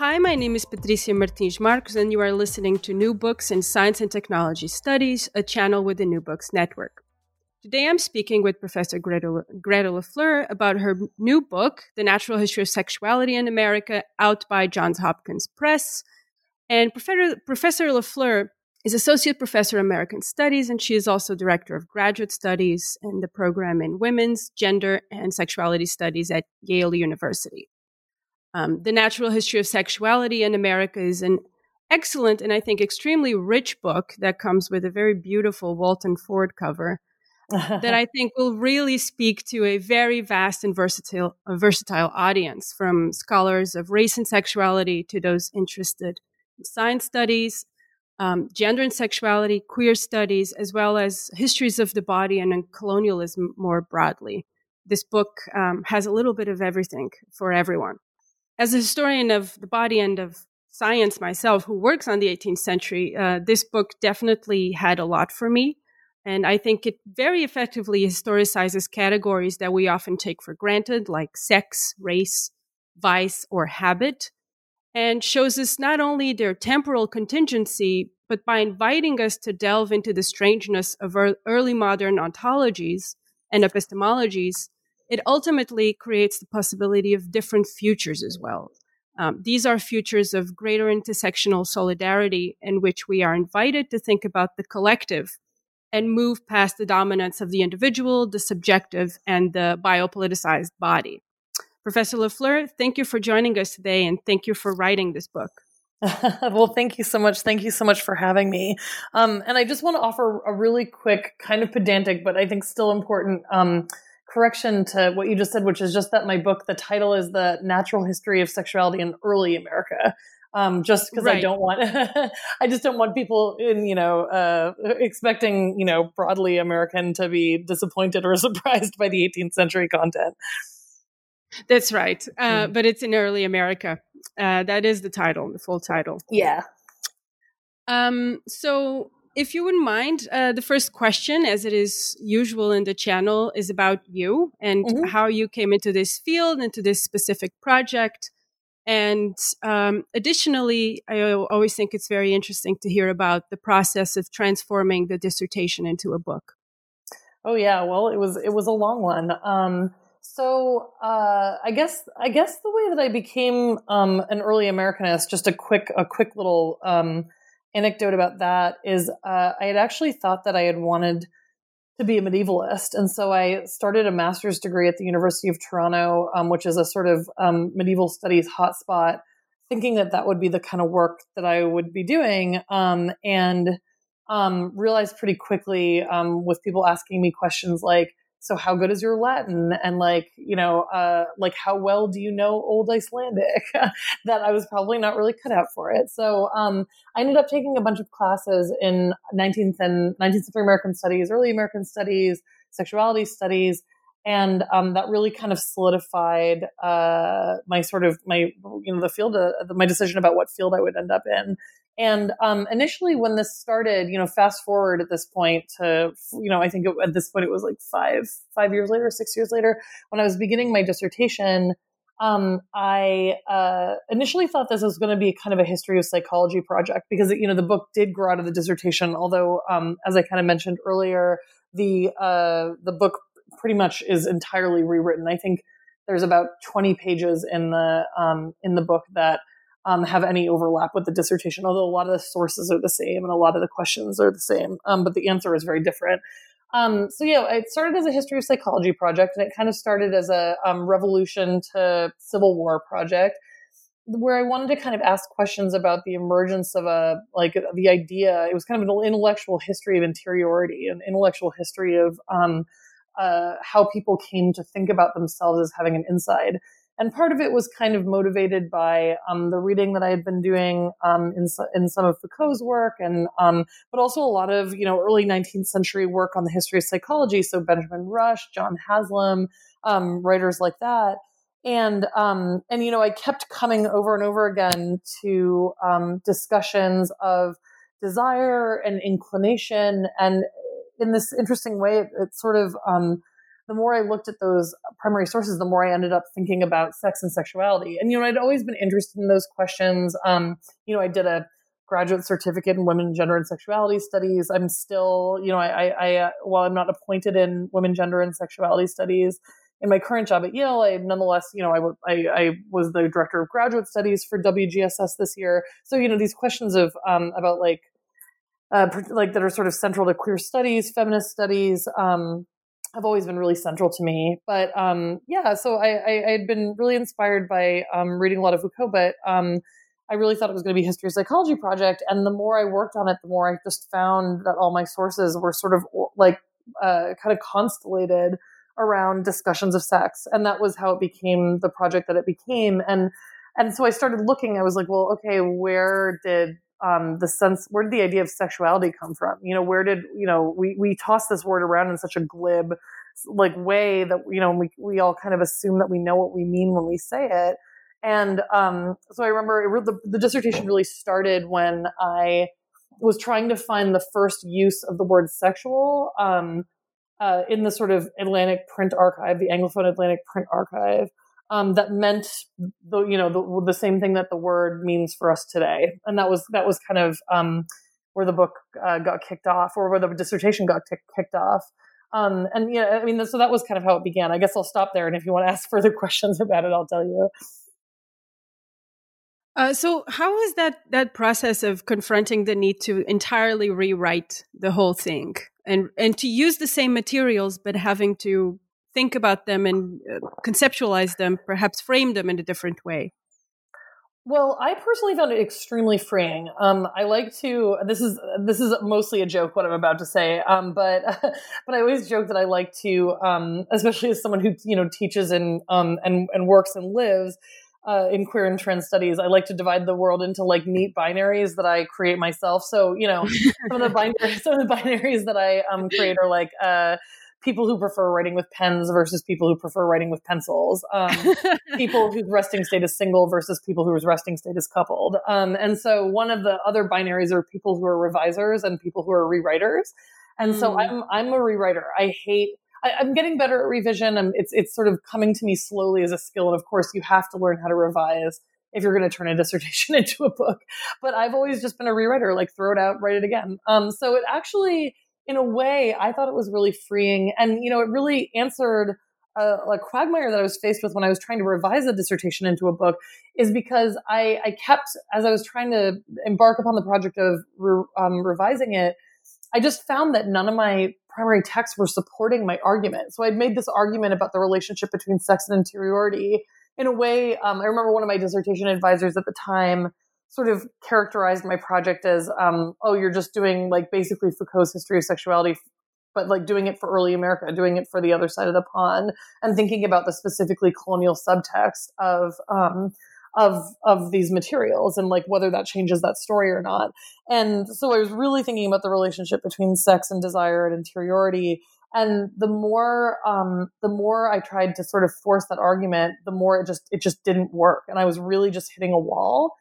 Hi, my name is Patricia Martins Marcos, and you are listening to New Books in Science and Technology Studies, a channel with the New Books Network. Today I'm speaking with Professor Greta, Greta LaFleur about her new book, The Natural History of Sexuality in America, out by Johns Hopkins Press. And Professor, Professor LaFleur is Associate Professor of American Studies, and she is also Director of Graduate Studies in the program in Women's, Gender, and Sexuality Studies at Yale University. Um, the Natural History of Sexuality in America is an excellent and I think extremely rich book that comes with a very beautiful Walton Ford cover that I think will really speak to a very vast and versatile, versatile audience from scholars of race and sexuality to those interested in science studies, um, gender and sexuality, queer studies, as well as histories of the body and colonialism more broadly. This book um, has a little bit of everything for everyone as a historian of the body and of science myself, who works on the 18th century, uh, this book definitely had a lot for me. And I think it very effectively historicizes categories that we often take for granted, like sex, race, vice, or habit, and shows us not only their temporal contingency, but by inviting us to delve into the strangeness of early modern ontologies and epistemologies, it ultimately creates the possibility of different futures as well. Um, these are futures of greater intersectional solidarity in which we are invited to think about the collective and move past the dominance of the individual, the subjective, and the biopoliticized body. Professor LaFleur, thank you for joining us today and thank you for writing this book. well, thank you so much. Thank you so much for having me. Um, and I just want to offer a really quick, kind of pedantic, but I think still important um, correction to what you just said, which is just that my book, the title is The Natural History of Sexuality in Early America. Um, just because right. I don't want, I just don't want people in, you know, uh, expecting, you know, broadly American to be disappointed or surprised by the 18th century content. That's right. Uh, mm. But it's in early America. Uh, that is the title, the full title. Yeah. Um, so if you wouldn't mind, uh, the first question, as it is usual in the channel, is about you and mm-hmm. how you came into this field, into this specific project. And um, additionally, I always think it's very interesting to hear about the process of transforming the dissertation into a book. Oh yeah, well, it was it was a long one. Um, so uh, I guess I guess the way that I became um, an early Americanist, just a quick a quick little um, anecdote about that is uh, I had actually thought that I had wanted to be a medievalist. And so I started a master's degree at the University of Toronto, um, which is a sort of um, medieval studies hotspot, thinking that that would be the kind of work that I would be doing. Um, and um, realized pretty quickly um, with people asking me questions like, so how good is your latin? And like you know uh, like how well do you know old icelandic? That i was probably not really cut out for it. So um, i ended up taking a bunch of classes in 19th and 19th century american studies early american studies sexuality studies and um, that really kind of solidified uh, my sort of my you know the field uh, my decision about what field i would end up in and um, initially, when this started, you know, fast forward at this point to, you know, I think it, at this point it was like five five years later, six years later, when I was beginning my dissertation. Um, I uh, initially thought this was going to be kind of a history of psychology project because you know the book did grow out of the dissertation. Although, um, as I kind of mentioned earlier, the uh, the book pretty much is entirely rewritten. I think there's about 20 pages in the um, in the book that um, have any overlap with the dissertation, although a lot of the sources are the same and a lot of the questions are the same, um, but the answer is very different. Um, so yeah, it started as a history of psychology project, and it kind of started as a um, revolution to civil war project, where I wanted to kind of ask questions about the emergence of a like the idea. It was kind of an intellectual history of interiority, an intellectual history of um, uh, how people came to think about themselves as having an inside and part of it was kind of motivated by um, the reading that I had been doing um, in in some of Foucault's work, and um, but also a lot of you know early 19th century work on the history of psychology. So Benjamin Rush, John Haslam, um, writers like that, and um, and you know I kept coming over and over again to um, discussions of desire and inclination, and in this interesting way, it, it sort of the more I looked at those primary sources, the more I ended up thinking about sex and sexuality. And, you know, I'd always been interested in those questions. Um, you know, I did a graduate certificate in women, gender, and sexuality studies. I'm still, you know, I, I, I uh, while I'm not appointed in women, gender, and sexuality studies, in my current job at Yale, I nonetheless, you know, I, I, I, was the director of graduate studies for WGSS this year. So, you know, these questions of um, about like, uh, like that are sort of central to queer studies, feminist studies, um, have always been really central to me. But um, yeah, so I, I, had been really inspired by um, reading a lot of Foucault, but um, I really thought it was going to be history psychology project. And the more I worked on it, the more I just found that all my sources were sort of like uh, kind of constellated around discussions of sex, and that was how it became the project that it became. And and so I started looking. I was like, well, okay, where did um, the sense where did the idea of sexuality come from? You know where did you know we we toss this word around in such a glib like way that you know we we all kind of assume that we know what we mean when we say it. And um, so i remember it, the, the dissertation really started when i was trying to find the first use of the word sexual um, uh, in the sort of atlantic print archive the anglophone atlantic print archive um, that meant the you know the, the, same thing that the word means for us today, and that was that was kind of um, where the book uh, got kicked off, or where the dissertation got t- kicked off. Um, and yeah, I mean, so that was kind of how it began. I guess I'll stop there, and if you want to ask further questions about it, I'll tell you. Uh, so, how is that that process of confronting the need to entirely rewrite the whole thing, and and to use the same materials, but having to think about them and uh, conceptualize them, perhaps frame them in a different way? Well, I personally found it extremely freeing. Um, I like to. This is this is mostly a joke what I'm about to say, um, but but I always joke that I like to, um, especially as someone who you know teaches and um, and and works and lives uh, in queer and trans studies. I like to divide the world into like neat binaries that I create myself. So you know, some of the binaries, some of the binaries that I um, create are like. Uh, people who prefer writing with pens versus people who prefer writing with pencils, um, people whose resting state is single versus people whose resting state is coupled. Um, and so one of the other binaries are people who are revisers and people who are rewriters. And mm. so I'm I'm a rewriter. I hate. I, am getting better at revision. I'm, it's it's sort of coming to me slowly as a skill. And of course, you have to learn how to revise if you're going to turn a dissertation into a book. But I've always just been a rewriter, like throw it out, write it again. Um, so it actually in a way, I thought it was really freeing. And, you know, it really answered a, a, quagmire that I was faced with when I was trying to revise a dissertation into a book is because I, I kept, as I was trying to embark upon the project of re, um, revising it, I just found that none of my primary texts were supporting my argument. So I'd made this argument about the relationship between sex and interiority in a way. Um, I remember one of my dissertation advisors at the time sort of characterized my project as, um, oh, you're just doing like basically Foucault's history of sexuality, but like doing it for early America, doing it for the other side of the pond, and thinking about the specifically colonial subtext of um, of of these materials and like whether that changes that story or not. And so I was really thinking about the relationship between sex and desire and interiority. And the more um, the more I tried to sort of force that argument, the more it just it just didn't work, and I was really just hitting a wall.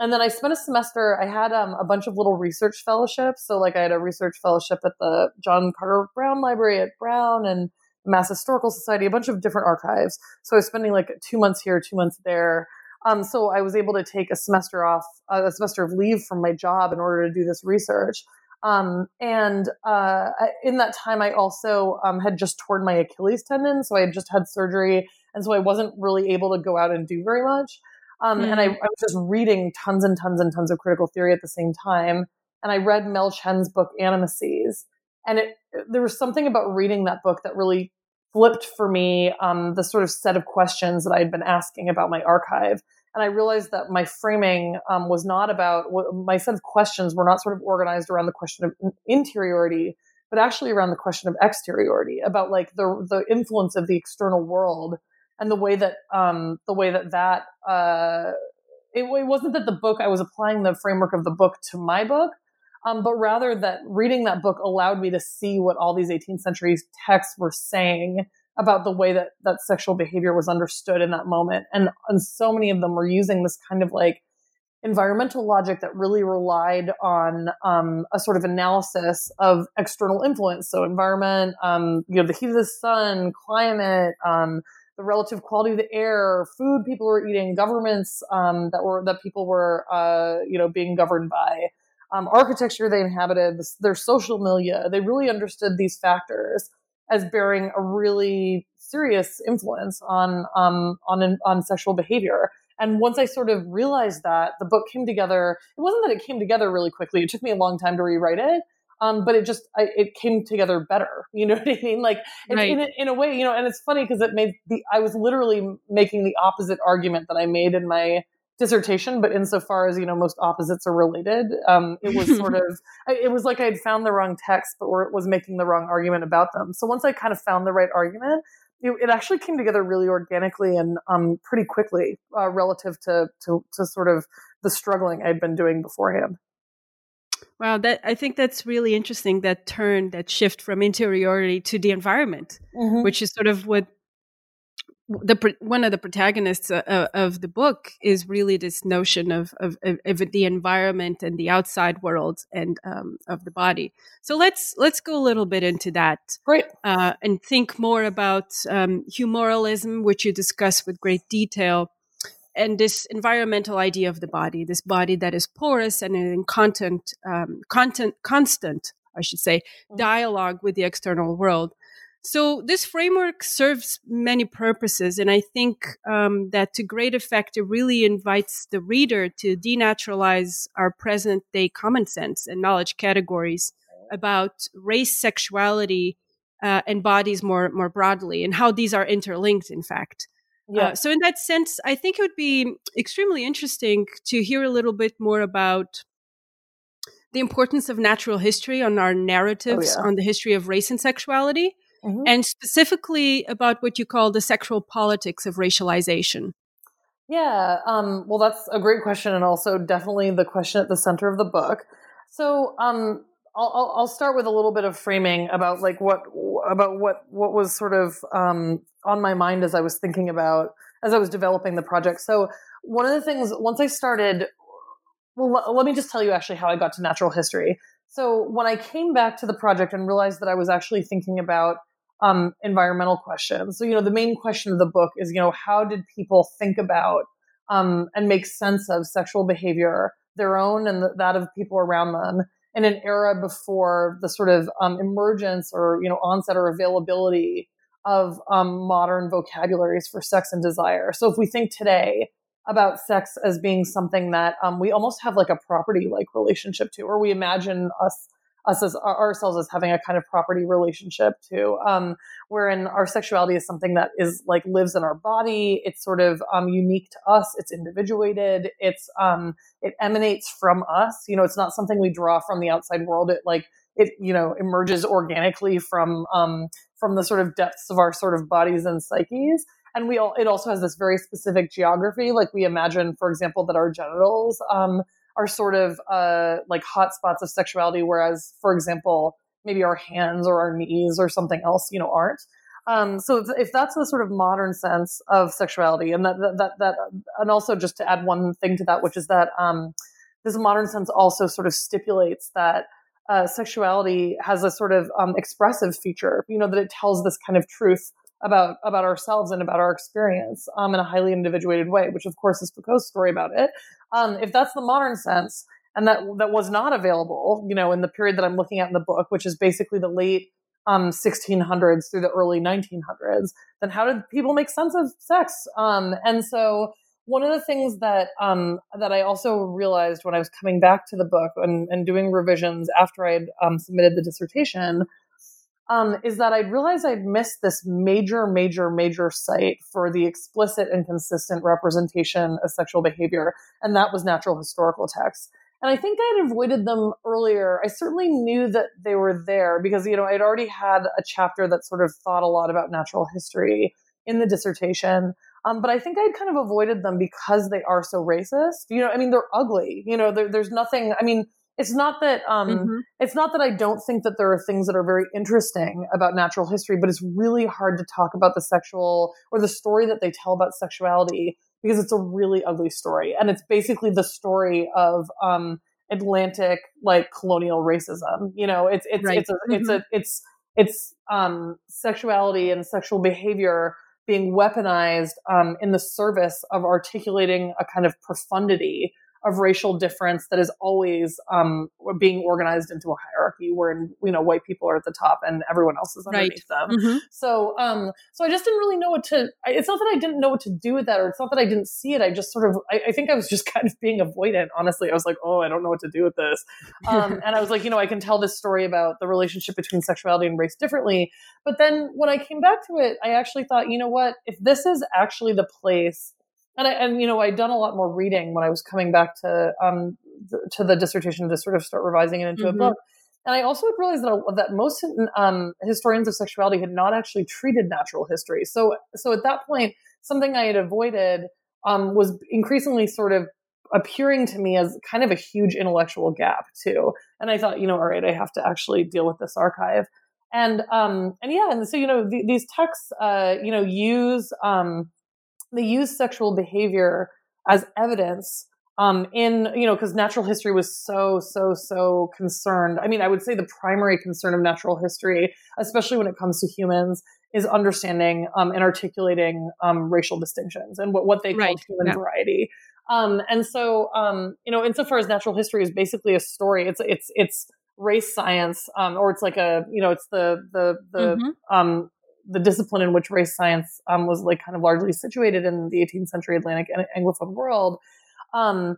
And then I spent a semester, I had um, a bunch of little research fellowships. So, like, I had a research fellowship at the John Carter Brown Library at Brown and Mass Historical Society, a bunch of different archives. So, I was spending like two months here, two months there. Um, so, I was able to take a semester off, uh, a semester of leave from my job in order to do this research. Um, and uh, in that time, I also um, had just torn my Achilles tendon. So, I had just had surgery. And so, I wasn't really able to go out and do very much. Um, mm-hmm. And I, I, was just reading tons and tons and tons of critical theory at the same time. And I read Mel Chen's book, Animacies. And it, there was something about reading that book that really flipped for me um, the sort of set of questions that I had been asking about my archive. And I realized that my framing um, was not about my set of questions were not sort of organized around the question of interiority, but actually around the question of exteriority, about like the the influence of the external world and the way that um, the way that that uh, it, it, wasn't that the book I was applying the framework of the book to my book, um, but rather that reading that book allowed me to see what all these 18th century texts were saying about the way that that sexual behavior was understood in that moment, and and so many of them were using this kind of like environmental logic that really relied on um, a sort of analysis of external influence. So environment, um, you know, the heat of the sun, climate, um, the relative quality of the air, food people were eating, governments um, that were that people were uh, you know being governed by, um, architecture they inhabited, their social milieu. They really understood these factors as bearing a really serious influence on um, on on sexual behavior. And once I sort of realized that, the book came together. It wasn't that it came together really quickly. It took me a long time to rewrite it. Um, but it just I, it came together better. You know what I mean? Like right. in, a, in a way, you know. And it's funny because it made the I was literally making the opposite argument that I made in my dissertation, but insofar as you know most opposites are related, um, it was sort of it was like I had found the wrong text, but was making the wrong argument about them. So once I kind of found the right argument, it, it actually came together really organically and um, pretty quickly uh, relative to, to to sort of the struggling I'd been doing beforehand. Wow, that I think that's really interesting. That turn, that shift from interiority to the environment, mm-hmm. which is sort of what the one of the protagonists uh, uh, of the book is really this notion of, of, of the environment and the outside world and um, of the body. So let's let's go a little bit into that, right? Uh, and think more about um, humoralism, which you discuss with great detail, and this environmental idea of the body, this body that is porous and in content, um, content, constant, I should say, mm-hmm. dialogue with the external world. So this framework serves many purposes, and I think um, that to great effect, it really invites the reader to denaturalize our present day common sense and knowledge categories about race, sexuality, uh, and bodies more more broadly, and how these are interlinked. In fact, yeah. Uh, so in that sense, I think it would be extremely interesting to hear a little bit more about the importance of natural history on our narratives oh, yeah. on the history of race and sexuality mm-hmm. and specifically about what you call the sexual politics of racialization. Yeah, um, well, that's a great question, and also definitely the question at the center of the book. So, um, I'll, I'll start with a little bit of framing about like what about what what was sort of um, on my mind as I was thinking about as I was developing the project. So, one of the things once I started, well, let me just tell you actually how I got to natural history. So, when I came back to the project and realized that I was actually thinking about um, environmental questions. So, you know, the main question of the book is, you know, how did people think about um, and make sense of sexual behavior, their own and that of people around them, in an era before the sort of um, emergence or you know onset or availability of um, modern vocabularies for sex and desire. So, if we think today about sex as being something that um, we almost have like a property like relationship to, or we imagine us us as ourselves as having a kind of property relationship to um, wherein our sexuality is something that is like lives in our body. It's sort of um, unique to us. It's individuated. It's um, it emanates from us. You know it's not something we draw from the outside world. It like it you know emerges organically from um, from the sort of depths of our sort of bodies and psyches. And we all it also has this very specific geography. Like we imagine for example that our genitals um, are sort of uh, like hotspots of sexuality, whereas, for example, maybe our hands or our knees or something else, you know, aren't. Um, so if, if, that's the sort of modern sense of sexuality, and that, that that and also just to add one thing to that, which is that um, this modern sense also sort of stipulates that uh, sexuality has a sort of um, expressive feature. You know that it tells this kind of truth about about ourselves and about our experience um, in a highly individuated way, which of course is Foucault's story about it. Um, if that's the modern sense, and that that was not available, you know, in the period that I'm looking at in the book, which is basically the late um, 1600s through the early 1900s, then how did people make sense of sex? Um, and so one of the things that um, that I also realized when I was coming back to the book and, and doing revisions after I had um, submitted the dissertation um, is that I realized I'd missed this major, major, major site for the explicit and consistent representation of sexual behavior, and that was natural historical texts. And I think I'd avoided them earlier. I certainly knew that they were there because, you know, I'd already had a chapter that sort of thought a lot about natural history in the dissertation. Um, but I think I'd kind of avoided them because they are so racist. You know, I mean, they're ugly. You know, there's nothing. I mean, it's not that um, mm-hmm. it's not that I don't think that there are things that are very interesting about natural history, but it's really hard to talk about the sexual or the story that they tell about sexuality because it's a really ugly story, and it's basically the story of um, Atlantic like colonial racism. You know, it's it's right. it's a, mm-hmm. it's a it's it's um, sexuality and sexual behavior being weaponized um, in the service of articulating a kind of profundity of racial difference that is always um, being organized into a hierarchy where you know white people are at the top and everyone else is underneath right. them. Mm-hmm. So um, so I just didn't really know what to. It's not that I didn't know what to do with that, or it's not that I didn't see it. I just sort of I, I think I was just kind of being avoidant. Honestly, I was like, oh, I don't know what to do with this, um, and I was like, you know, I can tell this story about the relationship between sexuality and race differently. But then when I came back to it, I actually thought, you know what, if this is actually the place and I, and you know I'd done a lot more reading when I was coming back to um to the dissertation to sort of start revising it into mm-hmm. a book. And I also realized that that most um, historians of sexuality had not actually treated natural history. So so at that point, something I had avoided um, was increasingly sort of appearing to me as kind of a huge intellectual gap too. And I thought, you know, all right, I have to actually deal with this archive. And um and yeah, and so you know the, these texts uh you know use um they use sexual behavior as evidence um, in you know because natural history was so so so concerned i mean i would say the primary concern of natural history especially when it comes to humans is understanding um, and articulating um, racial distinctions and what, what they right. call human yeah. variety um, and so um, you know insofar as natural history is basically a story it's it's it's race science um, or it's like a you know it's the the the mm-hmm the discipline in which race science um, was like kind of largely situated in the 18th century Atlantic and Anglophone world, um,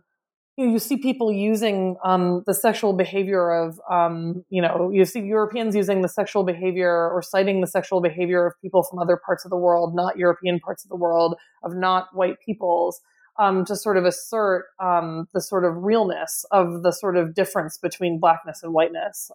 you, you, see people using um, the sexual behavior of, um, you know, you see Europeans using the sexual behavior or citing the sexual behavior of people from other parts of the world, not European parts of the world, of not white peoples. Um, to sort of assert um, the sort of realness of the sort of difference between blackness and whiteness.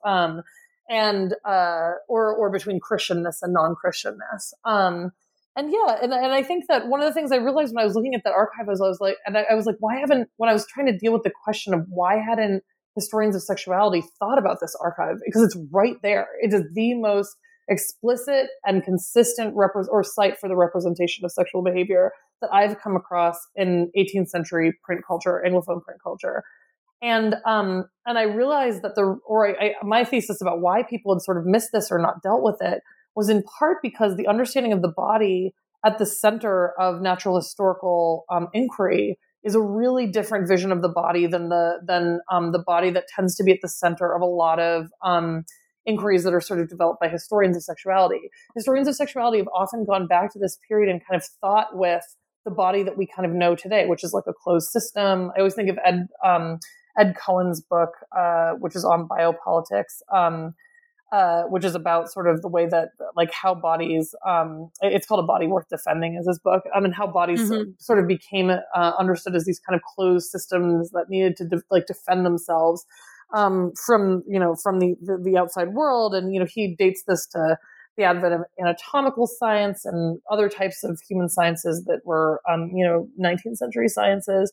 And uh, or or between Christianness and non-Christianness. Um, and yeah, and, and I think that one of the things I realized when I was looking at that archive was I was like, and I, I was like, why haven't when I was trying to deal with the question of why hadn't historians of sexuality thought about this archive because it's right there. It is the most explicit and consistent repre- or site for the representation of sexual behavior that I've come across in 18th century print culture, Anglophone print culture. And um, and I realized that the or I, I, my thesis about why people had sort of missed this or not dealt with it was in part because the understanding of the body at the center of natural historical um, inquiry is a really different vision of the body than the than um, the body that tends to be at the center of a lot of um, inquiries that are sort of developed by historians of sexuality. Historians of sexuality have often gone back to this period and kind of thought with the body that we kind of know today, which is like a closed system. I always think of Ed um, Ed Cohen's book, uh, which is on biopolitics, um, uh, which is about sort of the way that, like, how bodies, um, it's called A Body Worth Defending, is his book, I mean, how bodies mm-hmm. sort of became uh, understood as these kind of closed systems that needed to, de- like, defend themselves um, from, you know, from the, the, the outside world. And, you know, he dates this to, the advent of anatomical science and other types of human sciences that were, um, you know, 19th century sciences.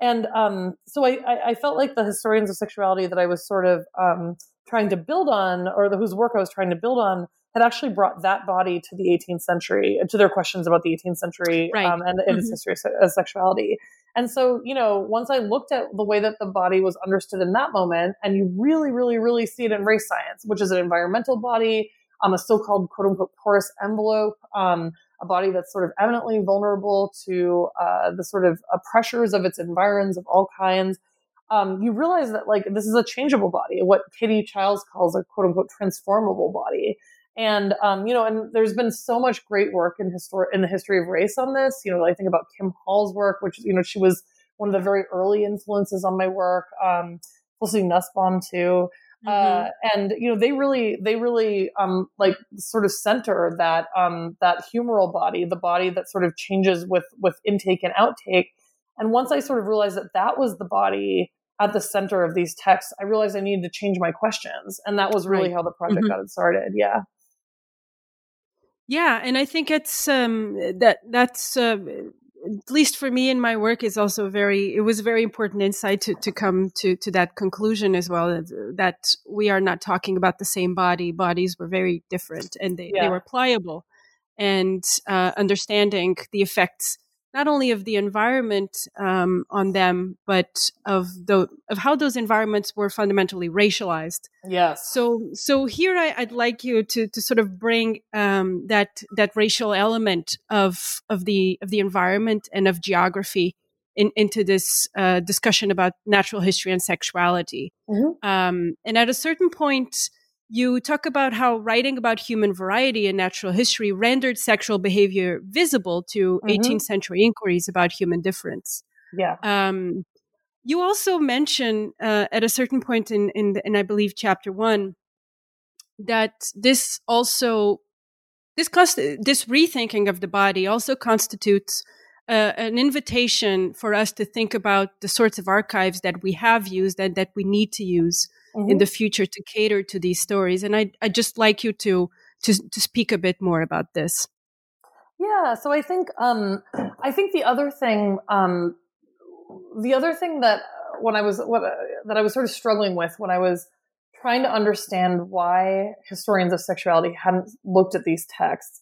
And um, so I, I, felt like the historians of sexuality that I was sort of um, trying to build on, or the, whose work I was trying to build on, had actually brought that body to the 18th century, to their questions about the 18th century right. um, and, and mm-hmm. its history of sexuality. And so, you know, once I looked at the way that the body was understood in that moment, and you really, really, really see it in race science, which is an environmental body, um, a so-called quote unquote porous envelope, um, a body that's sort of eminently vulnerable to uh, the sort of uh, pressures of its environs of all kinds. Um, you realize that like this is a changeable body, what Katy Chiles calls a quote unquote transformable body. And um, you know, and there's been so much great work in histor- in the history of race on this. You know, I think about Kim Hall's work, which you know she was one of the very early influences on my work. Um, Nussbaum too. Mm-hmm. Uh, and you know they really they really um, like sort of center that um, that humoral body the body that sort of changes with with intake and outtake and once i sort of realized that that was the body at the center of these texts i realized i needed to change my questions and that was really right. how the project mm-hmm. got started yeah Yeah, and I think it's um, that that's uh, at least for me in my work is also very it was a very important insight to, to come to to that conclusion as well that we are not talking about the same body bodies were very different and they, yeah. they were pliable and uh, understanding the effects not only of the environment um, on them, but of the of how those environments were fundamentally racialized. Yes. So so here I, would like you to to sort of bring um, that that racial element of of the of the environment and of geography in, into this uh, discussion about natural history and sexuality. Mm-hmm. Um, and at a certain point you talk about how writing about human variety and natural history rendered sexual behavior visible to mm-hmm. 18th century inquiries about human difference. Yeah. Um, you also mention uh, at a certain point in, in, in, I believe, chapter one, that this also this cost, this rethinking of the body also constitutes uh, an invitation for us to think about the sorts of archives that we have used and that we need to use mm-hmm. in the future to cater to these stories. And I I just like you to to to speak a bit more about this. Yeah, so I think um, I think the other thing um, the other thing that when I was what uh, that I was sort of struggling with when I was trying to understand why historians of sexuality hadn't looked at these texts.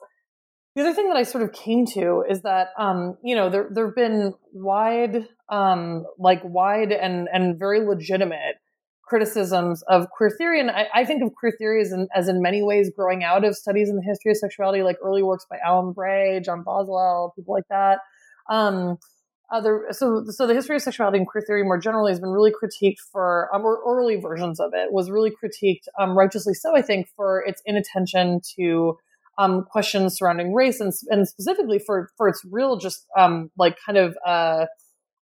The other thing that I sort of came to is that um, you know there there have been wide um, like wide and and very legitimate criticisms of queer theory. And I, I think of queer theory as in, as in many ways growing out of studies in the history of sexuality, like early works by Alan Bray, John Boswell, people like that. Um, other so so the history of sexuality and queer theory more generally has been really critiqued for um, or early versions of it was really critiqued um, righteously so I think for its inattention to um, questions surrounding race and and specifically for for its real just um, like kind of uh,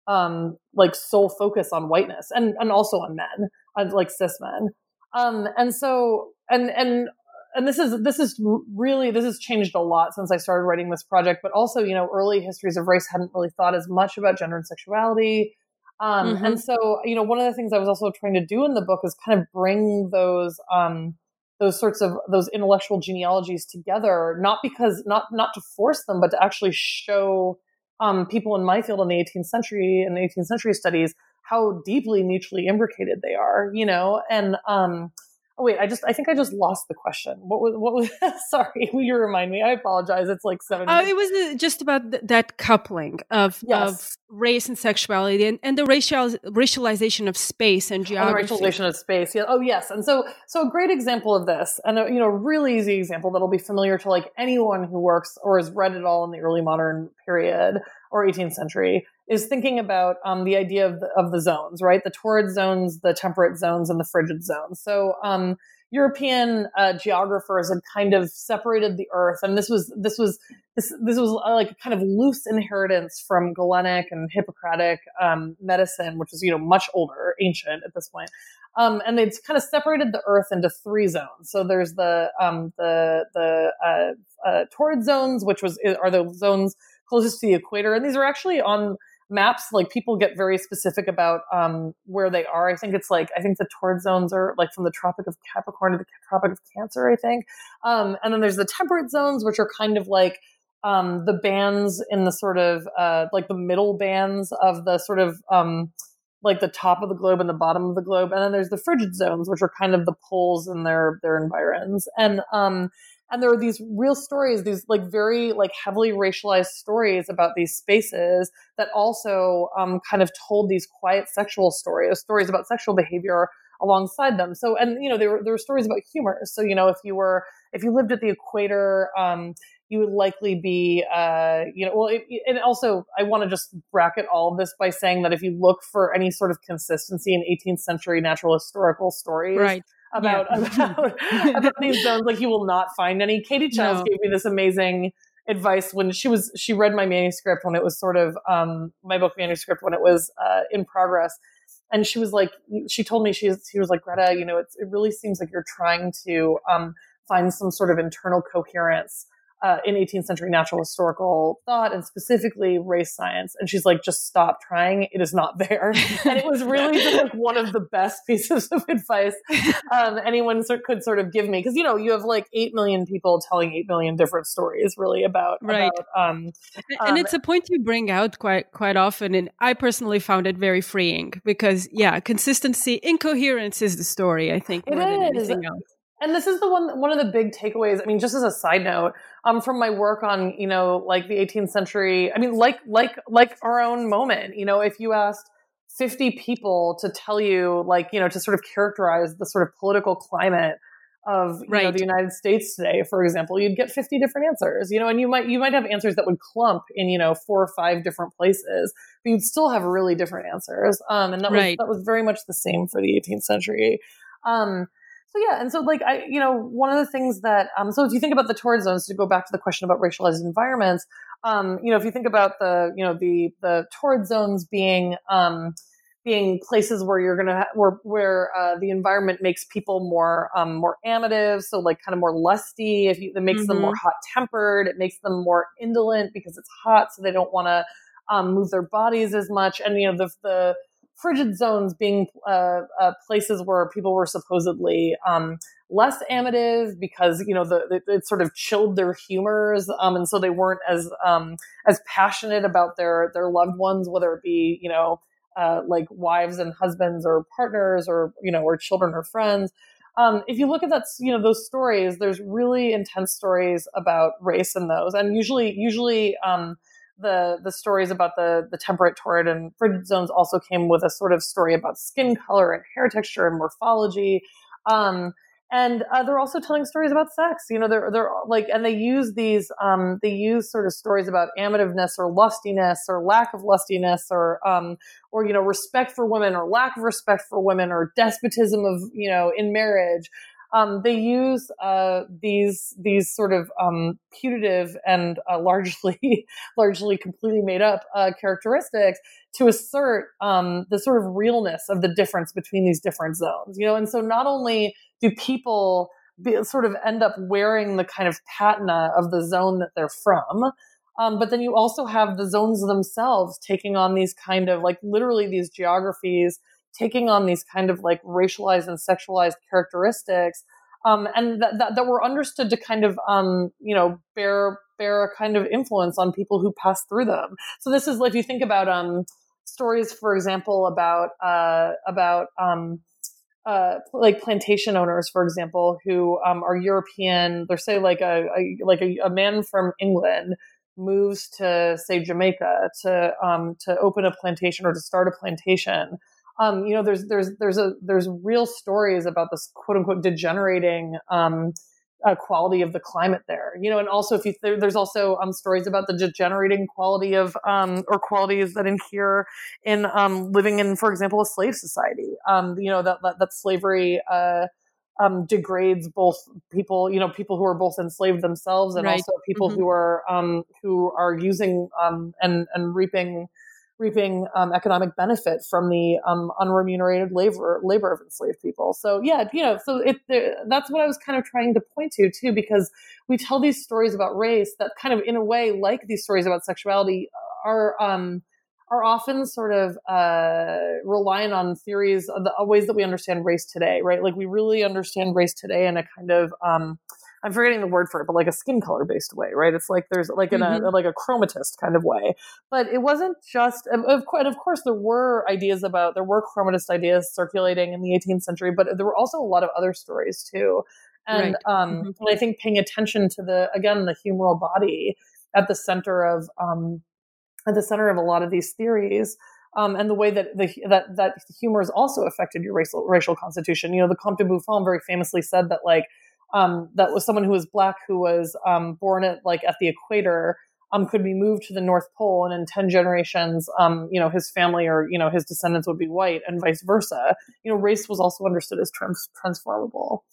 um, like sole focus on whiteness and and also on men like cis men. Um, and so, and, and, and this is, this is really, this has changed a lot since I started writing this project, but also, you know, early histories of race hadn't really thought as much about gender and sexuality. Um, mm-hmm. and so, you know, one of the things I was also trying to do in the book is kind of bring those, um, those sorts of those intellectual genealogies together, not because not not to force them, but to actually show um, people in my field in the 18th century and 18th century studies how deeply mutually imbricated they are, you know, and um, Oh wait, I just I think I just lost the question. What was what was? sorry, will you remind me? I apologize. It's like seven. Oh, it was uh, just about th- that coupling of yes. of race and sexuality and, and the racial racialization of space and geography. Oh, racialization of space. Yeah. Oh yes. And so so a great example of this, and a, you know, really easy example that'll be familiar to like anyone who works or has read it all in the early modern period or 18th century is thinking about um, the idea of the, of the zones, right? The torrid zones, the temperate zones, and the frigid zones. So um, European uh, geographers had kind of separated the Earth, and this was this was this this was uh, like a kind of loose inheritance from Galenic and Hippocratic um, medicine, which is you know much older, ancient at this point. Um, and they'd kind of separated the Earth into three zones. So there's the um, the the uh, uh, torrid zones, which was are the zones closest to the equator, and these are actually on maps like people get very specific about um, where they are. I think it's like i think the torrid zones are like from the tropic of capricorn to the tropic of cancer i think. Um, and then there's the temperate zones which are kind of like um, the bands in the sort of uh, like the middle bands of the sort of um, like the top of the globe and the bottom of the globe. And then there's the frigid zones which are kind of the poles in their their environs. And um and there are these real stories these like very like heavily racialized stories about these spaces that also um, kind of told these quiet sexual stories stories about sexual behavior alongside them. So and you know there were there were stories about humor. So you know if you were if you lived at the equator um, you would likely be uh, you know well it, and also i want to just bracket all of this by saying that if you look for any sort of consistency in 18th century natural historical stories right about yeah. about, about these zones. Like you will not find any. Katy Chiles no. gave me this amazing advice when she was she read my manuscript when it was sort of um, my book manuscript when it was uh, in progress, and she was like she told me she was, she was like Greta, you know, it really seems like you're trying to um, find some sort of internal coherence uh, in 18th century natural historical thought and specifically race science. And she's like, just stop trying. It is not there. and it was really just like one of the best pieces of advice um, anyone could sort of give me. Cause you know, you have like 8 million people telling 8 million different stories really about, right. About, um, and um, it's a point you bring out quite, quite often. And I personally found it very freeing because yeah, consistency, incoherence is the story, I think, more than anything else and this is the one one of the big takeaways i mean just as a side note um, from my work on you know like the 18th century i mean like like like our own moment you know if you asked 50 people to tell you like you know to sort of characterize the sort of political climate of you right. know, the united states today for example you'd get 50 different answers you know and you might you might have answers that would clump in you know four or five different places but you'd still have really different answers um, and that right. was that was very much the same for the 18th century um, so yeah, and so like I, you know, one of the things that, um, so if you think about the torrid zones, to go back to the question about racialized environments, um, you know, if you think about the, you know, the the torrid zones being, um, being places where you're gonna ha- where where uh, the environment makes people more um, more amative, so like kind of more lusty. If you, it makes mm-hmm. them more mm-hmm. hot tempered, it makes them more indolent because it's hot, so they don't want to um, move their bodies as much. And you know the the frigid zones being uh, uh, places where people were supposedly um, less amative because you know the, the, it sort of chilled their humors um, and so they weren't as um, as passionate about their their loved ones whether it be you know uh, like wives and husbands or partners or you know or children or friends. Um, if you look at that you know those stories there's really intense stories about race in those. And usually usually um, the the stories about the the temperate, torrid, and frigid zones also came with a sort of story about skin color and hair texture and morphology. Um, and uh, they're also telling stories about sex. You know, they're they're like, and they use these um, they use sort of stories about amativeness or lustiness or lack of lustiness or um, or you know respect for women or lack of respect for women or despotism of you know in marriage um, they use uh, these these sort of um, putative and uh, largely largely completely made up uh, characteristics to assert um, the sort of realness of the difference between these different zones. You know, and so not only do people be, sort of end up wearing the kind of patina of the zone that they're from. Um, but then you also have the zones themselves taking on these kind of like literally these geographies taking on these kind of like racialized and sexualized characteristics um, and that, that, that, were understood to kind of um, you know bear bear a kind of influence on people who pass through them so this is if you think about um, stories for example about uh, about um, uh, like plantation owners, for example, who um, are European. They're say like a, a like a, a, man from England moves to say Jamaica to um, to open a plantation or to start a plantation um, you know, there's there's there's a there's real stories about this quote unquote degenerating um, uh, quality of the climate there. You know, and also if you there, there's also um, stories about the degenerating quality of um, or qualities that inhere in um, living in, for example, a slave society. Um, you know that that, that slavery. Uh, um, degrades both people, you know, people who are both enslaved themselves and right. also people mm-hmm. who are um, who are using um, and and reaping reaping um, economic benefit from the um, unremunerated labor labor of enslaved people. So yeah, you know, so it that's what I was kind of trying to point to too, because we tell these stories about race that kind of in a way, like these stories about sexuality, are um, are often sort of uh, on theories of the ways that we understand race today, right? Like we really understand race today in a kind of um, I'm forgetting the word for it, but like a skin color based way, right? It's like there's like in mm-hmm. a like a chromatist kind of way. But it wasn't just, and of, and of course, there were ideas about there were chromatist ideas circulating in the 18th century, but there were also a lot of other stories too. And right. um, mm-hmm. and I think paying attention to the again the humoral body at the center of um, at the center of a lot of these theories. Um, and the way that the, that that humor has also affected your racial racial constitution. You know, the Comte de Buffon very famously said that like um, that was someone who was black who was um, born at like at the equator um, could be moved to the North Pole, and in ten generations, um, you know, his family or you know his descendants would be white, and vice versa. You know, race was also understood as trans- transformable.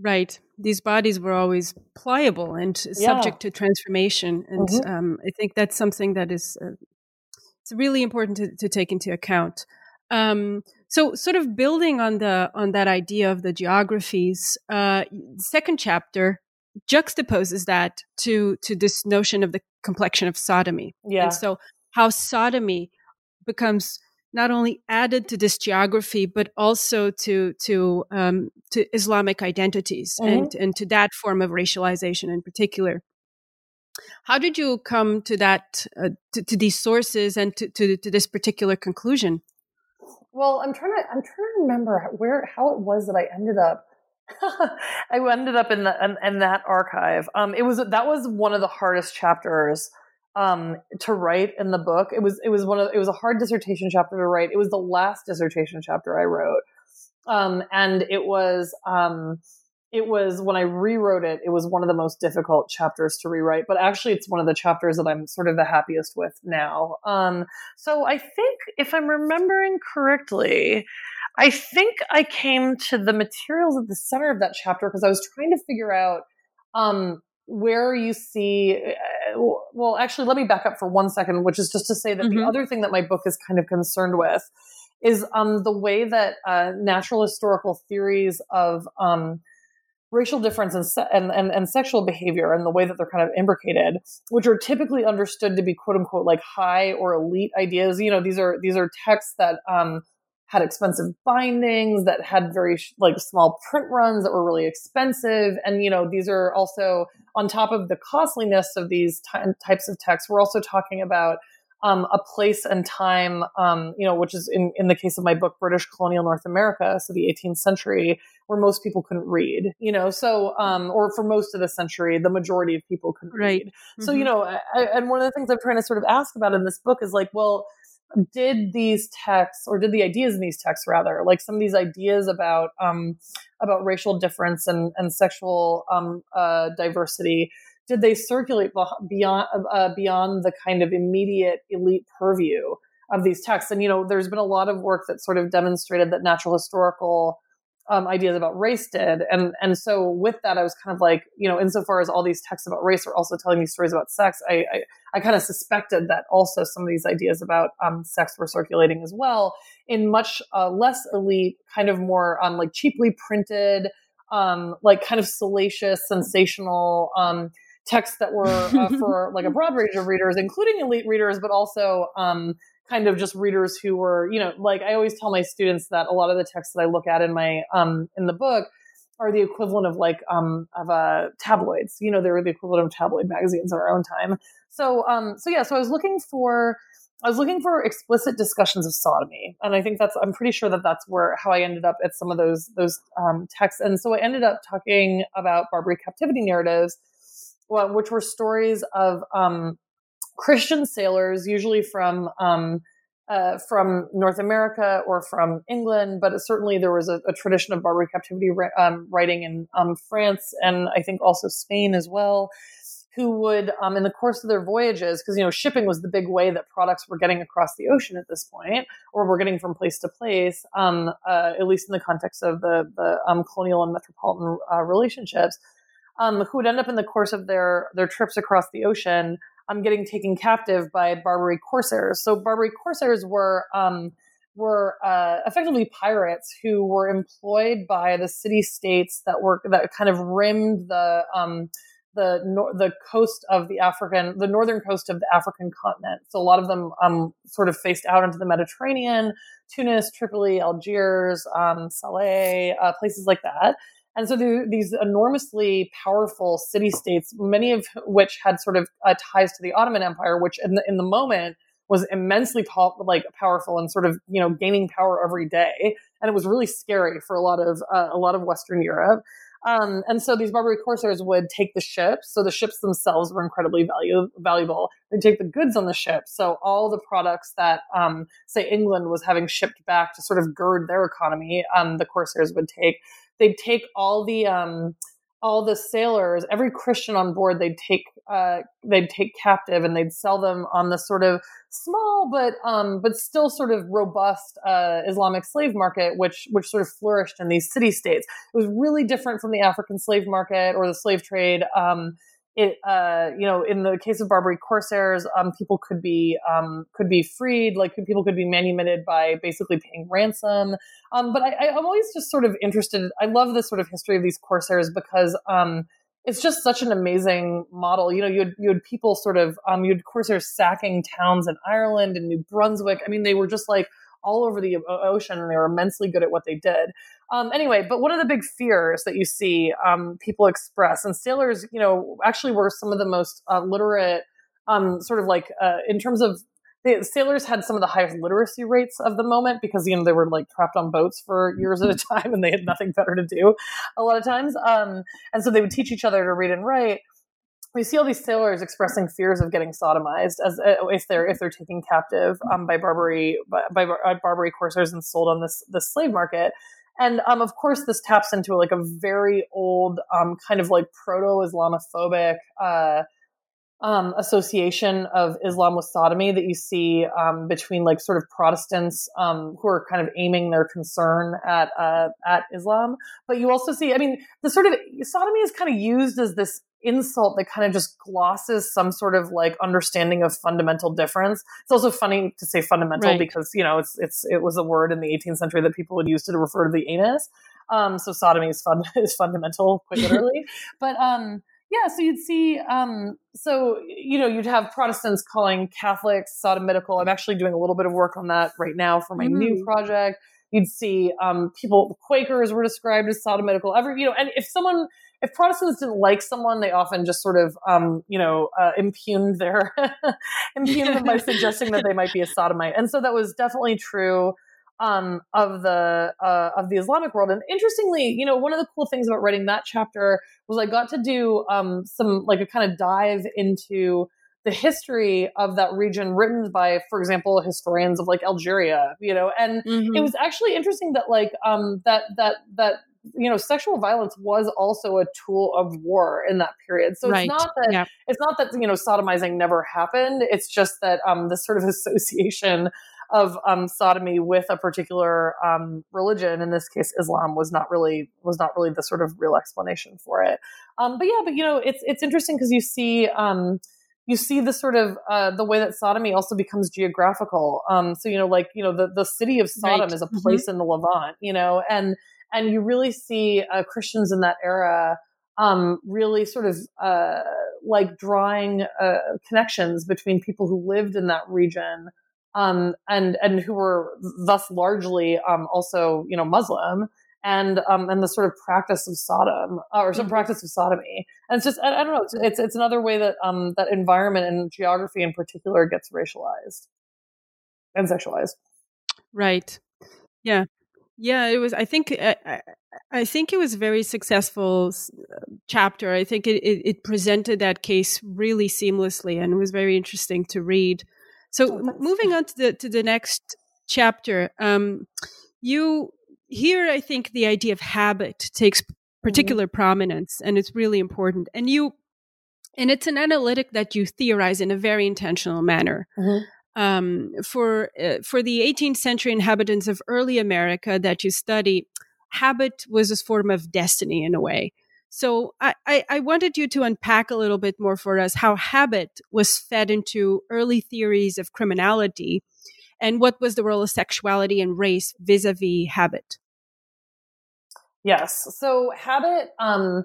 Right. These bodies were always pliable and yeah. subject to transformation, and mm-hmm. Um, I think that's something that is uh, it's really important to, to take into account. Um, so, sort of building on the on that idea of the geographies, uh, second chapter juxtaposes that to to this notion of the complexion of sodomy. Yeah. And so how sodomy becomes not only added to this geography but also to to um, to Islamic identities mm-hmm. and and to that form of racialization in particular. How did you come to that uh, to, to, these sources and to, to, to this particular conclusion? Well, I'm trying to I'm trying to remember where how it was that I ended up. I ended up in the in, in that archive. Um, it was that was one of the hardest chapters um, to write in the book. It was it was one of it was a hard dissertation chapter to write. It was the last dissertation chapter I wrote, um, and it was um, it was when I rewrote it. It was one of the most difficult chapters to rewrite, but actually, it's one of the chapters that I'm sort of the happiest with now. Um, so I think if I'm remembering correctly. I think I came to the materials at the center of that chapter because I was trying to figure out um, where you see uh, well actually let me back up for one second which is just to say that mm-hmm. the other thing that my book is kind of concerned with is um, the way that uh, natural historical theories of um, racial difference and, se- and, and, and, sexual behavior and the way that they're kind of imbricated, which are typically understood to be quote unquote like high or elite ideas. You know, these are these are texts that um, had expensive bindings that had very like small print runs that were really expensive and you know these are also on top of the costliness of these types of texts we're also talking about um, a place and time um, you know which is in, in the case of my book british colonial north america so the 18th century where most people couldn't read you know so um, or for most of the century the majority of people couldn't right. read mm-hmm. so you mm-hmm. know I, and one of the things i'm trying to sort of ask about in this book is like well did these texts or did the ideas in these texts rather like some of these ideas about um, about racial difference and, and sexual um, uh, diversity did they circulate beyond uh, beyond the kind of immediate elite purview of these texts and you know there's been a lot of work that sort of demonstrated that natural historical um, ideas about race did. And and so with that, I was kind of like, you know, insofar as all these texts about race are also telling me stories about sex, I I, I kind of suspected that also some of these ideas about um, sex were circulating as well in much uh, less elite, kind of more um, like cheaply printed, um, like kind of salacious, sensational. Um, texts that were uh, for like a broad range of readers, including elite readers, but also um, kind of just readers who were, you know, like I always tell my students that a lot of the texts that I look at in my um in the book are the equivalent of like um of uh tabloids. You know, they're the equivalent of tabloid magazines in our own time. So um so yeah, so I was looking for I was looking for explicit discussions of sodomy, and I think that's I'm pretty sure that that's where how I ended up at some of those those um, texts. And so I ended up talking about Barbary captivity narratives, well, which were stories of um, Christian sailors, usually from um, uh, from North America or from England, but certainly there was a, a tradition of Barbary captivity um, writing in um, France and I think also Spain as well, who would, um, in the course of their voyages, because you know shipping was the big way that products were getting across the ocean at this point, or were getting from place to place, um, uh, at least in the context of the the um, colonial and metropolitan uh, relationships, who would end up in the course of their their trips across the ocean um, getting taken captive by Barbary corsairs. So Barbary corsairs were um, were uh, effectively pirates who were employed by the city states that were that kind of rimmed the um, the nor- the coast of the African the northern coast of the African continent. So a lot of them um, sort of faced out into the Mediterranean, Tunis, Tripoli, Algiers, um, Salé, uh, places like that. And so these enormously powerful city states, many of which had sort of uh, ties to the Ottoman Empire, which in the, in the moment was immensely po- like powerful and sort of you know gaining power every day, and it was really scary for a lot of uh, a lot of Western Europe. Um, and so these Barbary corsairs would take the ships. So the ships themselves were incredibly value, valuable. They'd take the goods on the ship. So all the products that, um, say, England was having shipped back to sort of gird their economy, um, the corsairs would take they'd take all the um, all the sailors, every Christian on board, they'd take uh, they'd take captive and they'd sell them on the sort of small but um, but still sort of robust uh, Islamic slave market, which which sort of flourished in these city states. It was really different from the African slave market or the slave trade. Um, it uh, you know in the case of Barbary corsairs, um, people could be um, could be freed, like people could be manumitted by basically paying ransom. Um, but I, am always just sort of interested. I love this sort of history of these corsairs because um, it's just such an amazing model. You know, you had, you had people sort of, um, you had corsairs sacking towns in Ireland and New Brunswick. I mean, they were just like all over the ocean and they were immensely good at what they did. Um, anyway, but one of the big fears that you see um, people express, and sailors, you know, actually were some of the most uh, literate, um, sort of like uh, in terms of the sailors had some of the highest literacy rates of the moment because you know they were like trapped on boats for years at a time and they had nothing better to do a lot of times. Um, and so they would teach each other to read and write. We see all these sailors expressing fears of getting sodomized as uh, if they're if they're taken captive um, by Barbary by, by Barbary corsairs and sold on this the slave market. And um, of course, this taps into like a very old um, kind of like proto Islamophobic uh, um, association of Islam with sodomy that you see um, between like sort of Protestants um, who are kind of aiming their concern at uh, at Islam, but you also see, I mean, the sort of sodomy is kind of used as this insult that kind of just glosses some sort of like understanding of fundamental difference. It's also funny to say fundamental right. because you know it's it's it was a word in the 18th century that people would use to refer to the anus. Um, so sodomy is fun is fundamental, quite literally. but um, yeah, so you'd see, um, so you know, you'd have Protestants calling Catholics sodomitical. I'm actually doing a little bit of work on that right now for my mm. new project. You'd see um, people, Quakers were described as sodomitical. Every, you know, and if someone, if Protestants didn't like someone, they often just sort of, um, you know, uh, impugned their, impugned them by suggesting that they might be a sodomite. And so that was definitely true um, of the uh, of the Islamic world. And interestingly, you know, one of the cool things about writing that chapter was I got to do um, some like a kind of dive into the history of that region written by for example historians of like algeria you know and mm-hmm. it was actually interesting that like um that that that you know sexual violence was also a tool of war in that period so right. it's not that yeah. it's not that you know sodomizing never happened it's just that um this sort of association of um, sodomy with a particular um, religion, in this case Islam, was not really was not really the sort of real explanation for it. Um, but yeah, but you know, it's it's interesting because you see um, you see the sort of uh, the way that sodomy also becomes geographical. Um, so you know, like you know, the the city of Sodom right. is a mm-hmm. place mm-hmm. in the Levant, you know, and and you really see uh, Christians in that era. Um, really sort of uh, like drawing uh, connections between people who lived in that region um, and and who were thus largely um, also you know Muslim and um, and the sort of practice of Sodom uh, or some mm-hmm. practice of sodomy. And it's just I, I don't know. It's, it's, it's another way that um, that environment and geography in particular gets racialized and sexualized. Right. Yeah. Yeah. It was. I think. I, I think it was a very successful chapter. I think it, it, it presented that case really seamlessly, and it was very interesting to read. So oh, moving on to the to the next chapter, um, you here I think the idea of habit takes mm-hmm. particular mm-hmm. prominence, and it's really important. And you, and it's an analytic that you theorize in a very intentional manner. Mm-hmm. Um, for uh, for the 18th century inhabitants of early America that you study, habit was a form of destiny in a way. So I, I, I, wanted you to unpack a little bit more for us how habit was fed into early theories of criminality and what was the role of sexuality and race vis-a-vis habit. Yes. So habit, um,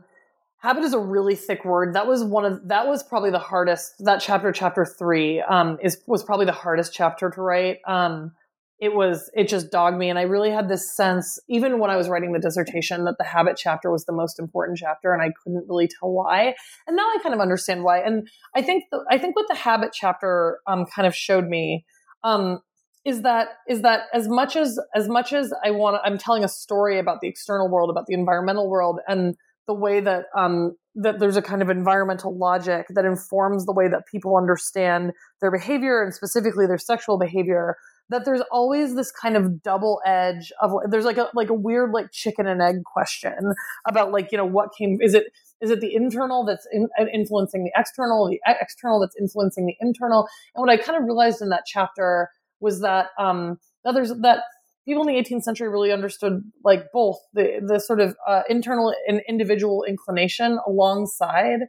habit is a really thick word. That was one of, that was probably the hardest, that chapter, chapter three, um, is, was probably the hardest chapter to write. Um, it was it just dogged me and i really had this sense even when i was writing the dissertation that the habit chapter was the most important chapter and i couldn't really tell why and now i kind of understand why and i think the, i think what the habit chapter um, kind of showed me um, is that is that as much as as much as i want i'm telling a story about the external world about the environmental world and the way that um, that there's a kind of environmental logic that informs the way that people understand their behavior and specifically their sexual behavior that there's always this kind of double edge of there's like a like a weird like chicken and egg question about like you know what came is it is it the internal that's in, uh, influencing the external the external that's influencing the internal? And what i kind of realized in that chapter was that um that there's that people in the 18th century really understood like both the the sort of uh, internal and individual inclination alongside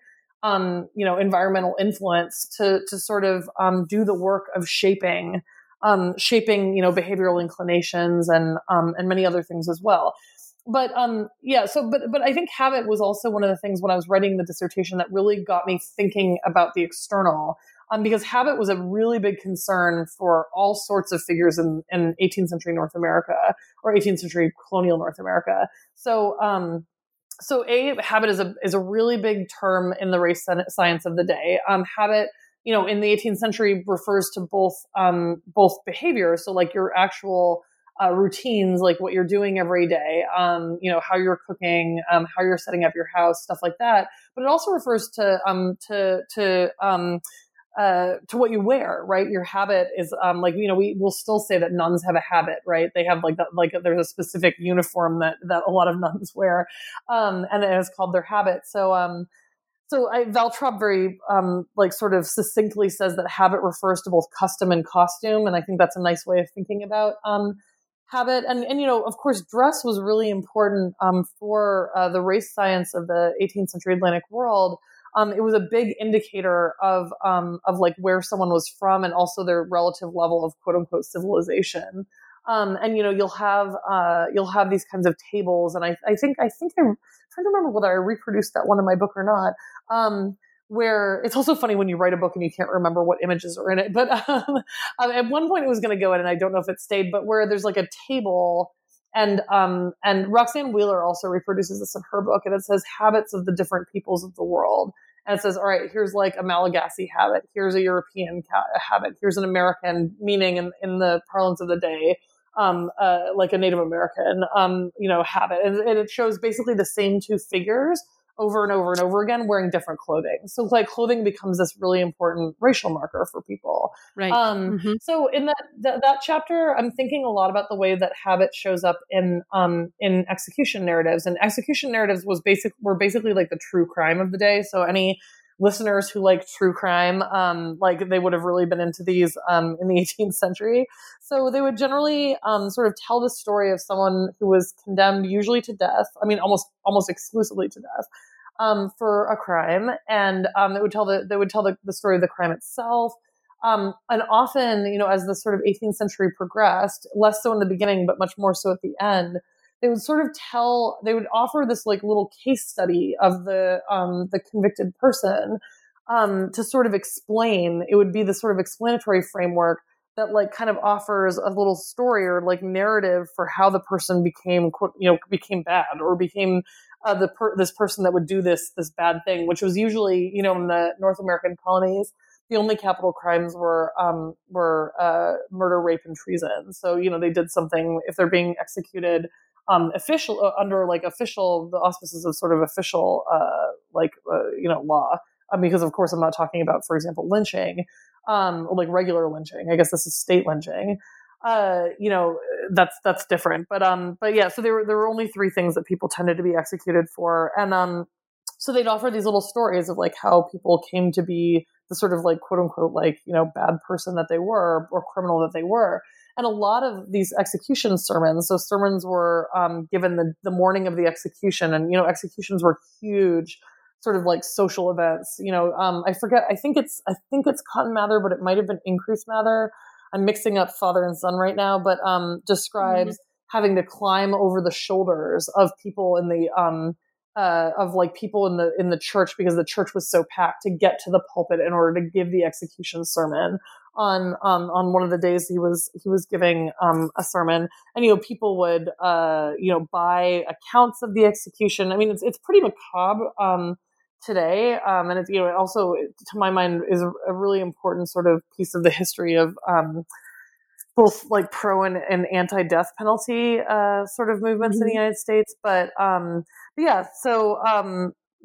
um, you know environmental influence to to sort of um, do the work of shaping um, shaping you know behavioral inclinations and um, and many other things as well. but um, yeah. So, but but I think habit was also one of the things when I was writing the dissertation that really got me thinking about the external. Um, because habit was a really big concern for all sorts of figures in, in 18th century North America or 18th century colonial North America. So, um, so a habit is a is a really big term in the race science of the day. Um, habit, you know, in the 18th century refers to both um, both behavior, so like your actual uh, routines, like what you're doing every day, um, you know, how you're cooking, um, how you're setting up your house, stuff like that. But it also refers to um, to to um, uh, to what you wear, right? Your habit is um, like you know we will still say that nuns have a habit, right? They have like that, like there's a specific uniform that that a lot of nuns wear, um, and it's called their habit. So um, so I, Waltrop very um, like sort of succinctly says that habit refers to both custom and costume, and I think that's a nice way of thinking about um, habit and and you know of course dress was really important um, for uh, the race science of the 18th century Atlantic world. Um, it was a big indicator of um, of like where someone was from and also their relative level of quote unquote civilization. Um, and you know you'll have uh, you'll have these kinds of tables, and I, I think I think I'm trying to remember whether I reproduced that one in my book or not um, where it's also funny when you write a book and you can't remember what images are in it. But um, um, at one point it was going to go in, and I don't know if it stayed, but where there's like a table. And um, and Roxann Wheeler also reproduces this in her book, and it says habits of the different peoples of the world. And it says, all right, here's like a Malagasy habit, here's a European ca- habit, here's an American meaning in, in the parlance of the day, um, uh, like a Native American, um, you know, habit, and, and it shows basically the same two figures, over and over and over again wearing different clothing. So like clothing becomes this really important racial marker for people. Right. Um, mm-hmm. So in that, that, that chapter, I'm thinking a lot about the way that habit shows up in um, in execution narratives. And execution narratives was basic were basically like the true crime of the day. So any listeners who like true crime, um, like they would have really been into these um, in the 18th century. So they would generally um, sort of tell the story of someone who was condemned, usually to death. I mean, almost almost exclusively to death. Um, for a crime, and um, they would tell the they would tell the, the story of the crime itself, um, and often, you know, as the sort of 18th century progressed, less so in the beginning, but much more so at the end, they would sort of tell they would offer this like little case study of the um, the convicted person um, to sort of explain it would be the sort of explanatory framework that like kind of offers a little story or like narrative for how the person became you know became bad or became uh, the per- this person that would do this this bad thing which was usually you know in the North American colonies the only capital crimes were um, were uh, murder, rape, and treason. So you know they did something if they're being executed um, official uh, under like official the auspices of sort of official uh, like uh, you know law. Um, because of course I'm not talking about for example lynching um, like regular lynching. I guess this is state lynching. Uh, you know that's that's different. But um but yeah so there were there were only three things that people tended to be executed for. And um so they'd offer these little stories of like how people came to be the sort of like quote unquote like you know bad person that they were or criminal that they were and a lot of these execution sermons, so sermons were um, given the, the morning of the execution, and you know, executions were huge, sort of like social events. You know, um, I forget. I think it's I think it's Cotton Mather, but it might have been Increase Mather. I'm mixing up father and son right now, but um, describes mm-hmm. having to climb over the shoulders of people in the um, uh, of like people in the in the church because the church was so packed to get to the pulpit in order to give the execution sermon on um, on one of the days he was he was giving um, a sermon, and you know people would uh, you know buy accounts of the execution. I mean, it's it's pretty macabre um, today, um, and it's you know also to my mind is a really important sort of piece of the history of um, both like pro and, and anti death penalty uh, sort of movements mm-hmm. in the mm-hmm. United States, but, um, but yeah, so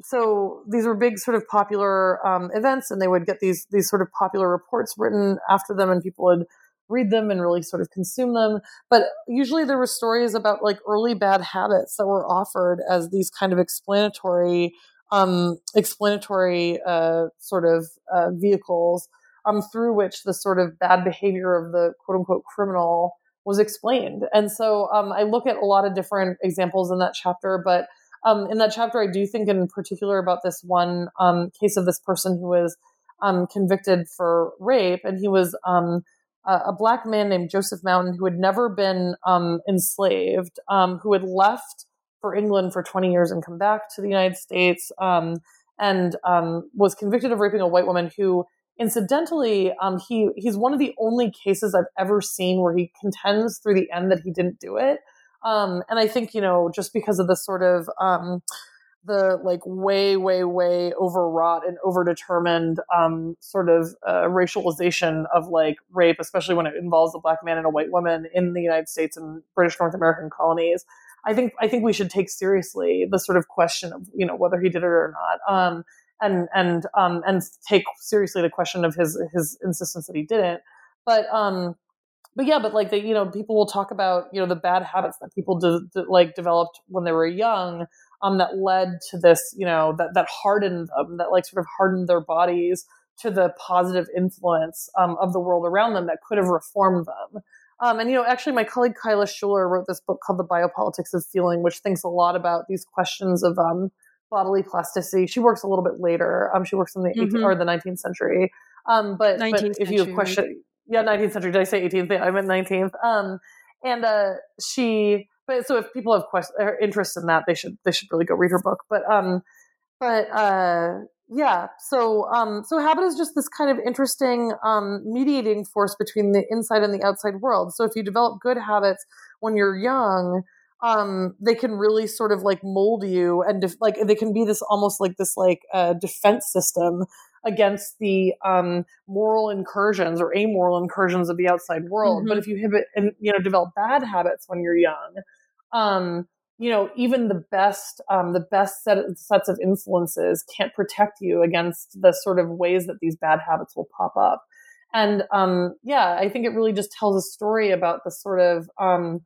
so these were big sort of popular um, events and they would get these these sort of popular reports written after them and people would read them and really sort of consume them. But usually there were stories about like early bad habits that were offered as these kind of explanatory um, explanatory uh, sort of uh, vehicles um, through which the sort of bad behavior of the quote unquote criminal was explained. And so um, i look at a lot of different examples in that chapter but um, in that chapter, I do think in particular about this one um, case of this person who was um, convicted for rape, and he was um, a, a, black man named Joseph Mountain who had never been um, enslaved, um, who had left for England for 20 years and come back to the United States. And was convicted of raping a white woman who, incidentally, he he's one of the only cases I've ever seen where he contends through the end that he didn't do it. Um, and I think you know just because of the sort of um, the like way, way, way overwrought and overdetermined um, sort of uh, racialization of like rape, especially when it involves a black man and a white woman in the United States and British North American colonies. I think I think we should take seriously the sort of question of you know whether he did it or not, um, and and um, and take seriously the question of his his insistence that he didn't. But um, but yeah, but like the you know people will talk about you know the bad habits that people de- de- like developed when they were young um, that led to this, you know, that that hardened them, that like sort of hardened their bodies to the positive influence um, of the world around them that could have reformed them. Um, and you know, actually, my colleague Kyla Schuller wrote this book called "The Biopolitics of Feeling," which thinks a lot about these questions of um, bodily plasticity. She works a little bit later. Um, she works in the mm-hmm. 18th or the 19th century. Um, but, but if you have question, yeah, 19th century. Did I say 18th? I meant 19th. Um, and uh, she but so if people have questions or interest in that, they should they should really go read her book. But um, but uh, yeah. So um, so habit is just this kind of interesting um, mediating force between the inside and the outside world. So if you develop good habits when you're young, um, they can really sort of like mold you and def- like they can be this almost like this like uh, defense system against the um, moral incursions or amoral incursions of the outside world. Mm-hmm. But if you have and you know develop bad habits when you're young, um, you know, even the best, um, the best set of, sets of influences can't protect you against the sort of ways that these bad habits will pop up. And um, yeah, I think it really just tells a story about the sort of um,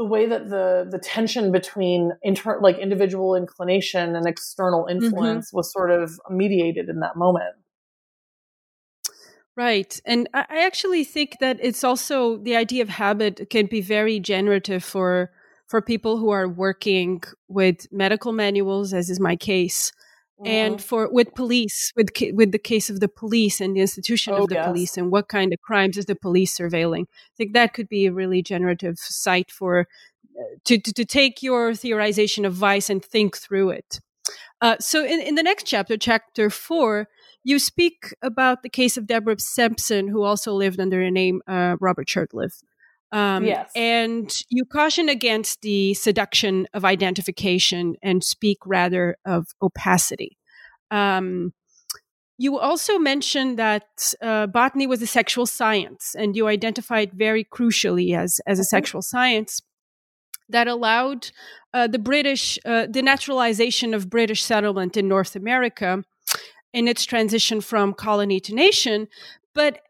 the way that the the tension between inter- like individual inclination and external mm-hmm. influence mm-hmm. was sort of mediated in that moment. Right. And I actually think that it's also the idea of habit can be very generative for for people who are working with medical manuals, as is my case, mm-hmm. and for with police, with with the case of the police and the institution oh, of the yes. police, and what kind of crimes is the police surveilling. I think that could be a really generative site for uh, to, to, to take your theorization of vice and think through it. Uh, so in, in the next chapter, chapter four, you speak about the case of Deborah Sampson, who also lived under the name uh, Robert Shurtleff. Um, yes. And you caution against the seduction of identification and speak rather of opacity. Um, you also mentioned that uh, botany was a sexual science, and you identified very crucially as, as a mm-hmm. sexual science that allowed uh, the British, uh, the naturalization of British settlement in North America in its transition from colony to nation, but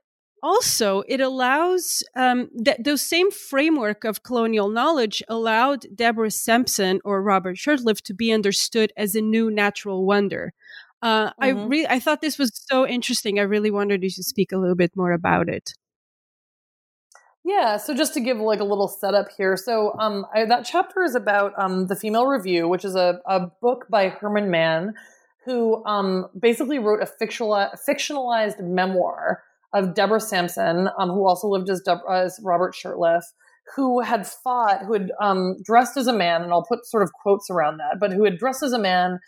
also it allows um, that those same framework of colonial knowledge allowed deborah sampson or robert shurtleff to be understood as a new natural wonder. Uh, mm-hmm. i really i thought this was so interesting. I really wanted you to speak a little bit more about it. Yeah, so just to give like a little setup here, so um, I, that chapter is about um, the Female Review, which is a, a book by Herman Mann, who um, basically wrote a fictionalized memoir of Deborah Sampson, um, who also lived as, Deborah, as Robert Shurtleff, who had fought, who had um, dressed as a man, and I'll put sort of quotes around that, but who had dressed as a man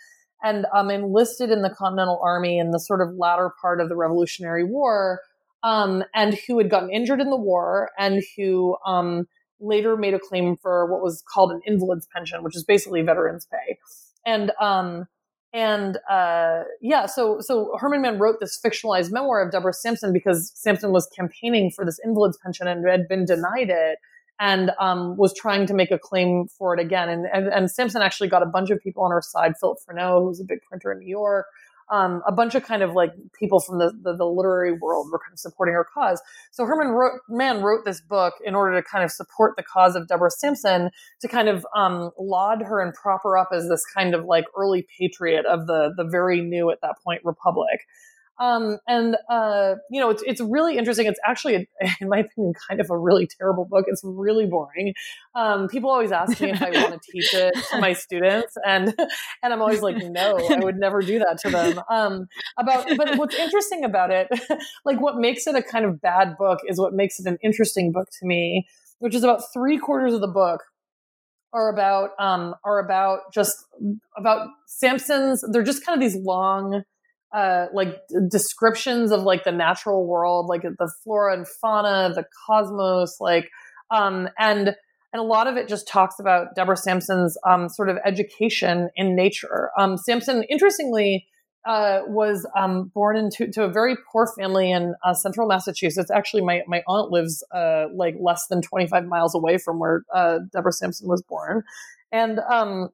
and um, enlisted in the Continental Army in the sort of latter part of the Revolutionary War, um, and who had gotten injured in the war, and who um, later made a claim for what was called an invalid's pension, which is basically veterans pay. And um, and uh, yeah, so so Herman Mann wrote this fictionalized memoir of Deborah Sampson because Sampson was campaigning for this invalid's pension and had been denied it, and um, was trying to make a claim for it again. And, and, and Sampson actually got a bunch of people on her side. Philip Freneau, who's a big printer in New York, um, a bunch of kind of like people from the, the, the, literary world were kind of supporting her cause. So Herman wrote, Mann wrote this book in order to kind of support the cause of Deborah Sampson to kind of um, laud her and prop her up as this kind of like early patriot of the the very new at that point republic. Um, and uh, you know, it's it's really interesting. It's actually, in my opinion, kind of a really terrible book. It's really boring. Um, people always ask me if I want to teach it to my students, and and I'm always like, no, I would never do that to them. Um, about, but what's interesting about it, like what makes it a kind of bad book, is what makes it an interesting book to me, which is about three quarters of the book are about um, are about just about Sampson's. They're just kind of these long, uh, like descriptions of like the natural world, like the flora and fauna, the cosmos, like um, and and a lot of it just talks about Deborah Sampson's um, sort of education in nature. Um, Sampson, interestingly, uh, was um, born into to a very poor family in uh, central Massachusetts. Actually, my, my aunt lives uh, like less than 25 miles away from where uh, Deborah Sampson was born. And um,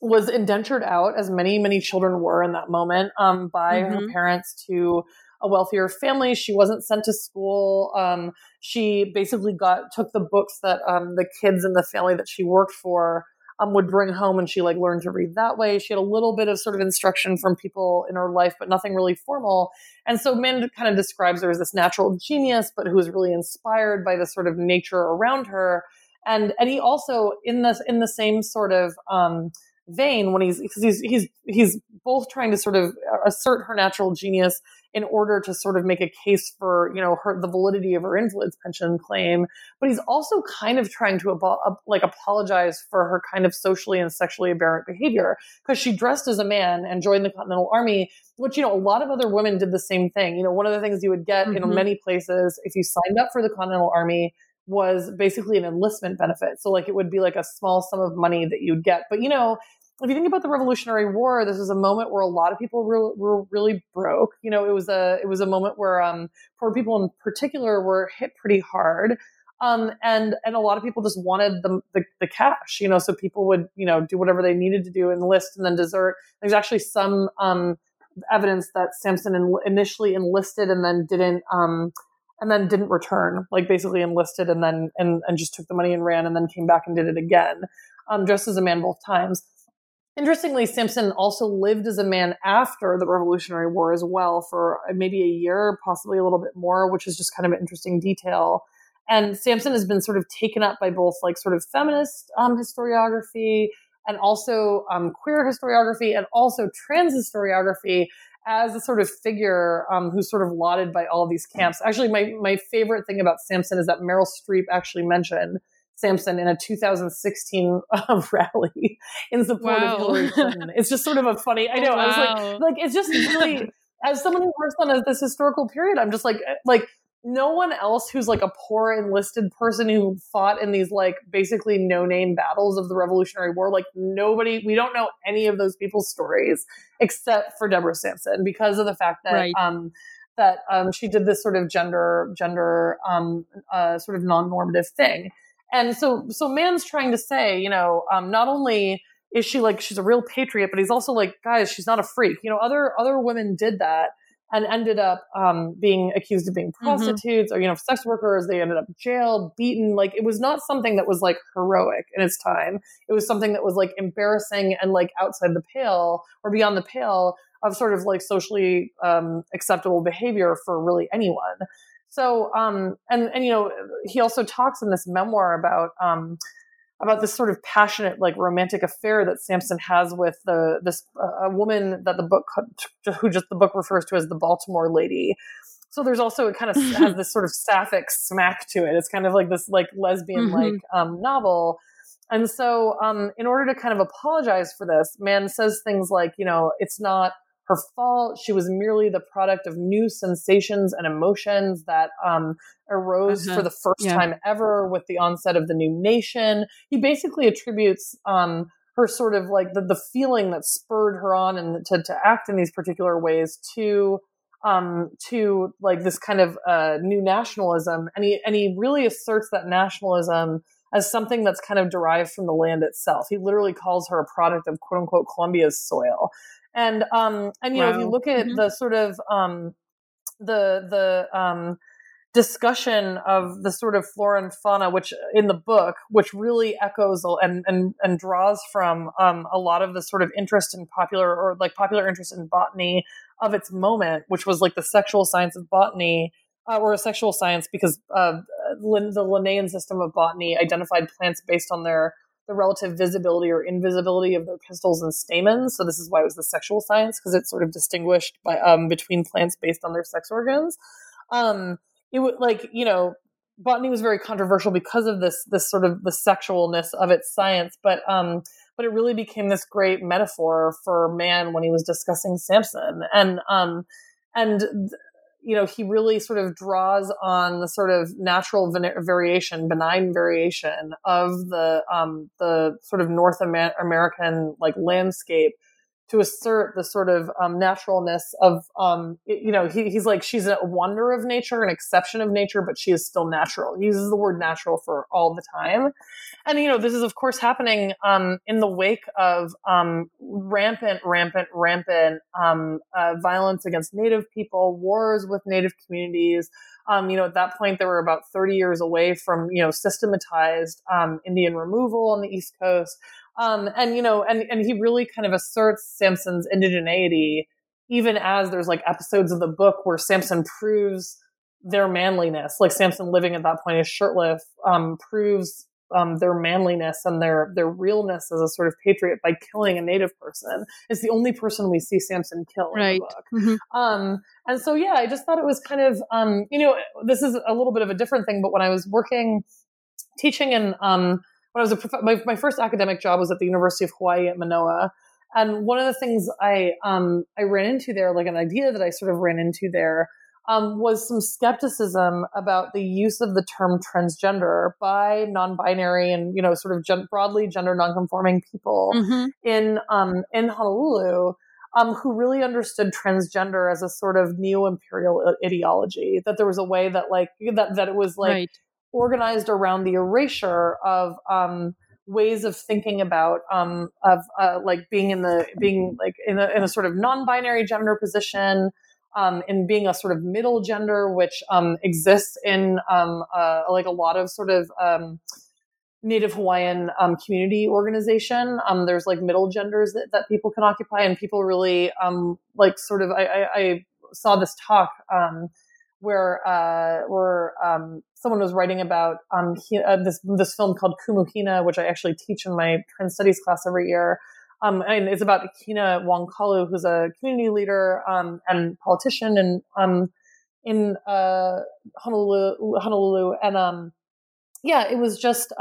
was indentured out, as many, many children were in that moment, um, by mm-hmm. her parents to a wealthier family. She wasn't sent to school. Um, she basically got took the books that um, the kids in the family that she worked for um, would bring home and she like learned to read that way. She had a little bit of sort of instruction from people in her life, but nothing really formal. And so Mann kind of describes her as this natural genius, but who was really inspired by the sort of nature around her. And and he also in this in the same sort of um, vein when he's because he's he's he's both trying to sort of assert her natural genius in order to sort of make a case for you know her the validity of her invalid's pension claim but he's also kind of trying to abo- like apologize for her kind of socially and sexually aberrant behavior because she dressed as a man and joined the continental army which you know a lot of other women did the same thing you know one of the things you would get mm-hmm. in many places if you signed up for the continental army was basically an enlistment benefit. So like it would be like a small sum of money that you'd get. But you know, if you think about the Revolutionary War, this was a moment where a lot of people were, were really broke. You know, it was a it was a moment where um, poor people in particular were hit pretty hard. Um, and and a lot of people just wanted the, the, the cash, you know. So people would you know do whatever they needed to do, enlist and then desert. There's actually some um, evidence that Sampson in, initially enlisted and then didn't um, and then didn't return, like basically enlisted and then and, and just took the money and ran and then came back and did it again, um, dressed as a man both times. Interestingly, Sampson also lived as a man after the Revolutionary War as well for maybe a year, possibly a little bit more, which is just kind of an interesting detail. And Sampson has been sort of taken up by both like sort of feminist um, historiography and also um, queer historiography and also trans historiography as a sort of figure um, who's sort of lauded by all of these camps. Actually, my, my favorite thing about Sampson is that Meryl Streep actually mentioned Sampson in a 2016 uh, rally in support wow. of Hillary Clinton. It's just sort of a funny. I know. Wow. I was like, like it's just really. as someone who works on this historical period, I'm just like, like no one else who's like a poor enlisted person who fought in these like basically no name battles of the Revolutionary War. Like nobody, we don't know any of those people's stories except for Deborah Sampson because of the fact that right. um, that um, she did this sort of gender gender um, uh, sort of non normative thing. And so, so Mann's trying to say, you know, um, not only is she like she's a real patriot, but he's also like, guys, she's not a freak. You know, other other women did that and ended up um, being accused of being mm-hmm. prostitutes mm-hmm. or you know sex workers. They ended up jailed, beaten. Like it was not something that was like heroic in its time. It was something that was like embarrassing and like outside the pale or beyond the pale of sort of like socially um, acceptable behavior for really anyone. So, um, and and you know, he also talks in this memoir about um, about this sort of passionate, like romantic affair that Sampson has with the this uh, a woman that the book who just the book refers to as the Baltimore lady. So there's also it kind of has this sort of sapphic smack to it. It's kind of like this like lesbian like mm-hmm. um, novel. And so, um, in order to kind of apologize for this, Mann says things like, you know, it's not her fault. She was merely the product of new sensations and emotions that um, arose uh-huh. for the first yeah. time ever with the onset of the new nation. He basically attributes um, her sort of like the, the feeling that spurred her on and to, to act in these particular ways to um, to like this kind of uh, new nationalism, and he and he really asserts that nationalism as something that's kind of derived from the land itself. He literally calls her a product of quote unquote Columbia's soil. And um and you wow. know if you look at mm-hmm. the sort of um the the um discussion of the sort of flora and fauna which in the book which really echoes and and and draws from um, a lot of the sort of interest in popular or like popular interest in botany of its moment which was like the sexual science of botany uh, or a sexual science because uh, the Linnaean system of botany identified plants based on their the relative visibility or invisibility of their pistils and stamens. So this is why it was the sexual science because it's sort of distinguished by um, between plants based on their sex organs. Um, it would like you know botany was very controversial because of this this sort of the sexualness of its science, but um, but it really became this great metaphor for Mann when he was discussing Sampson, and um, and you know, he really sort of draws on the sort of natural variation, benign variation of the um, the sort of North Amer- American like landscape to assert the sort of um, naturalness of um, you know he, he's like she's a wonder of nature an exception of nature but she is still natural. He uses the word natural for all the time. And you know this is of course happening um, in the wake of um, rampant rampant rampant um, uh, violence against native people wars with native communities. Um, you know, at that point, they were about 30 years away from, you know, systematized Indian removal on the East Coast. Um, and you know, and and he really kind of asserts Sampson's indigeneity, even as there's like episodes of the book where Sampson proves their manliness. Like Sampson living at that point is Shurtleff, um, proves um, their manliness and their their realness as a sort of patriot by killing a native person. It's the only person we see Sampson kill right. in the book. Mm-hmm. Um, and so, yeah, I just thought it was kind of, um, you know, this is a little bit of a different thing. But when I was working, teaching in um, when I was a prof- my, my first academic job was at the University of Hawaii at Manoa. And one of the things I um, I ran into there, like an idea that I sort of ran into there, um, was some skepticism about the use of the term transgender by non-binary and you know sort of gen- broadly gender non-conforming people mm-hmm. in um, in Honolulu. Um, who really understood transgender as a sort of neo-imperial ideology that there was a way that like that that it was like right organized around the erasure of um, ways of thinking about um, of uh, like being in the being like in a, in a sort of non-binary gender position um, in being a sort of middle gender which um, exists in um, uh, like a lot of sort of um, native hawaiian um, community organization. There's like middle genders that, that people can occupy and people really like sort of I, I, I saw this talk where uh, where um, someone was writing about um, he, uh, this this film called Kumu Hina, which I actually teach in my trans studies class every year. Um, and it's about Hina Wong-Kalu, who's a community leader um, and politician in um, in uh, Honolulu, Honolulu, and um, yeah, it was just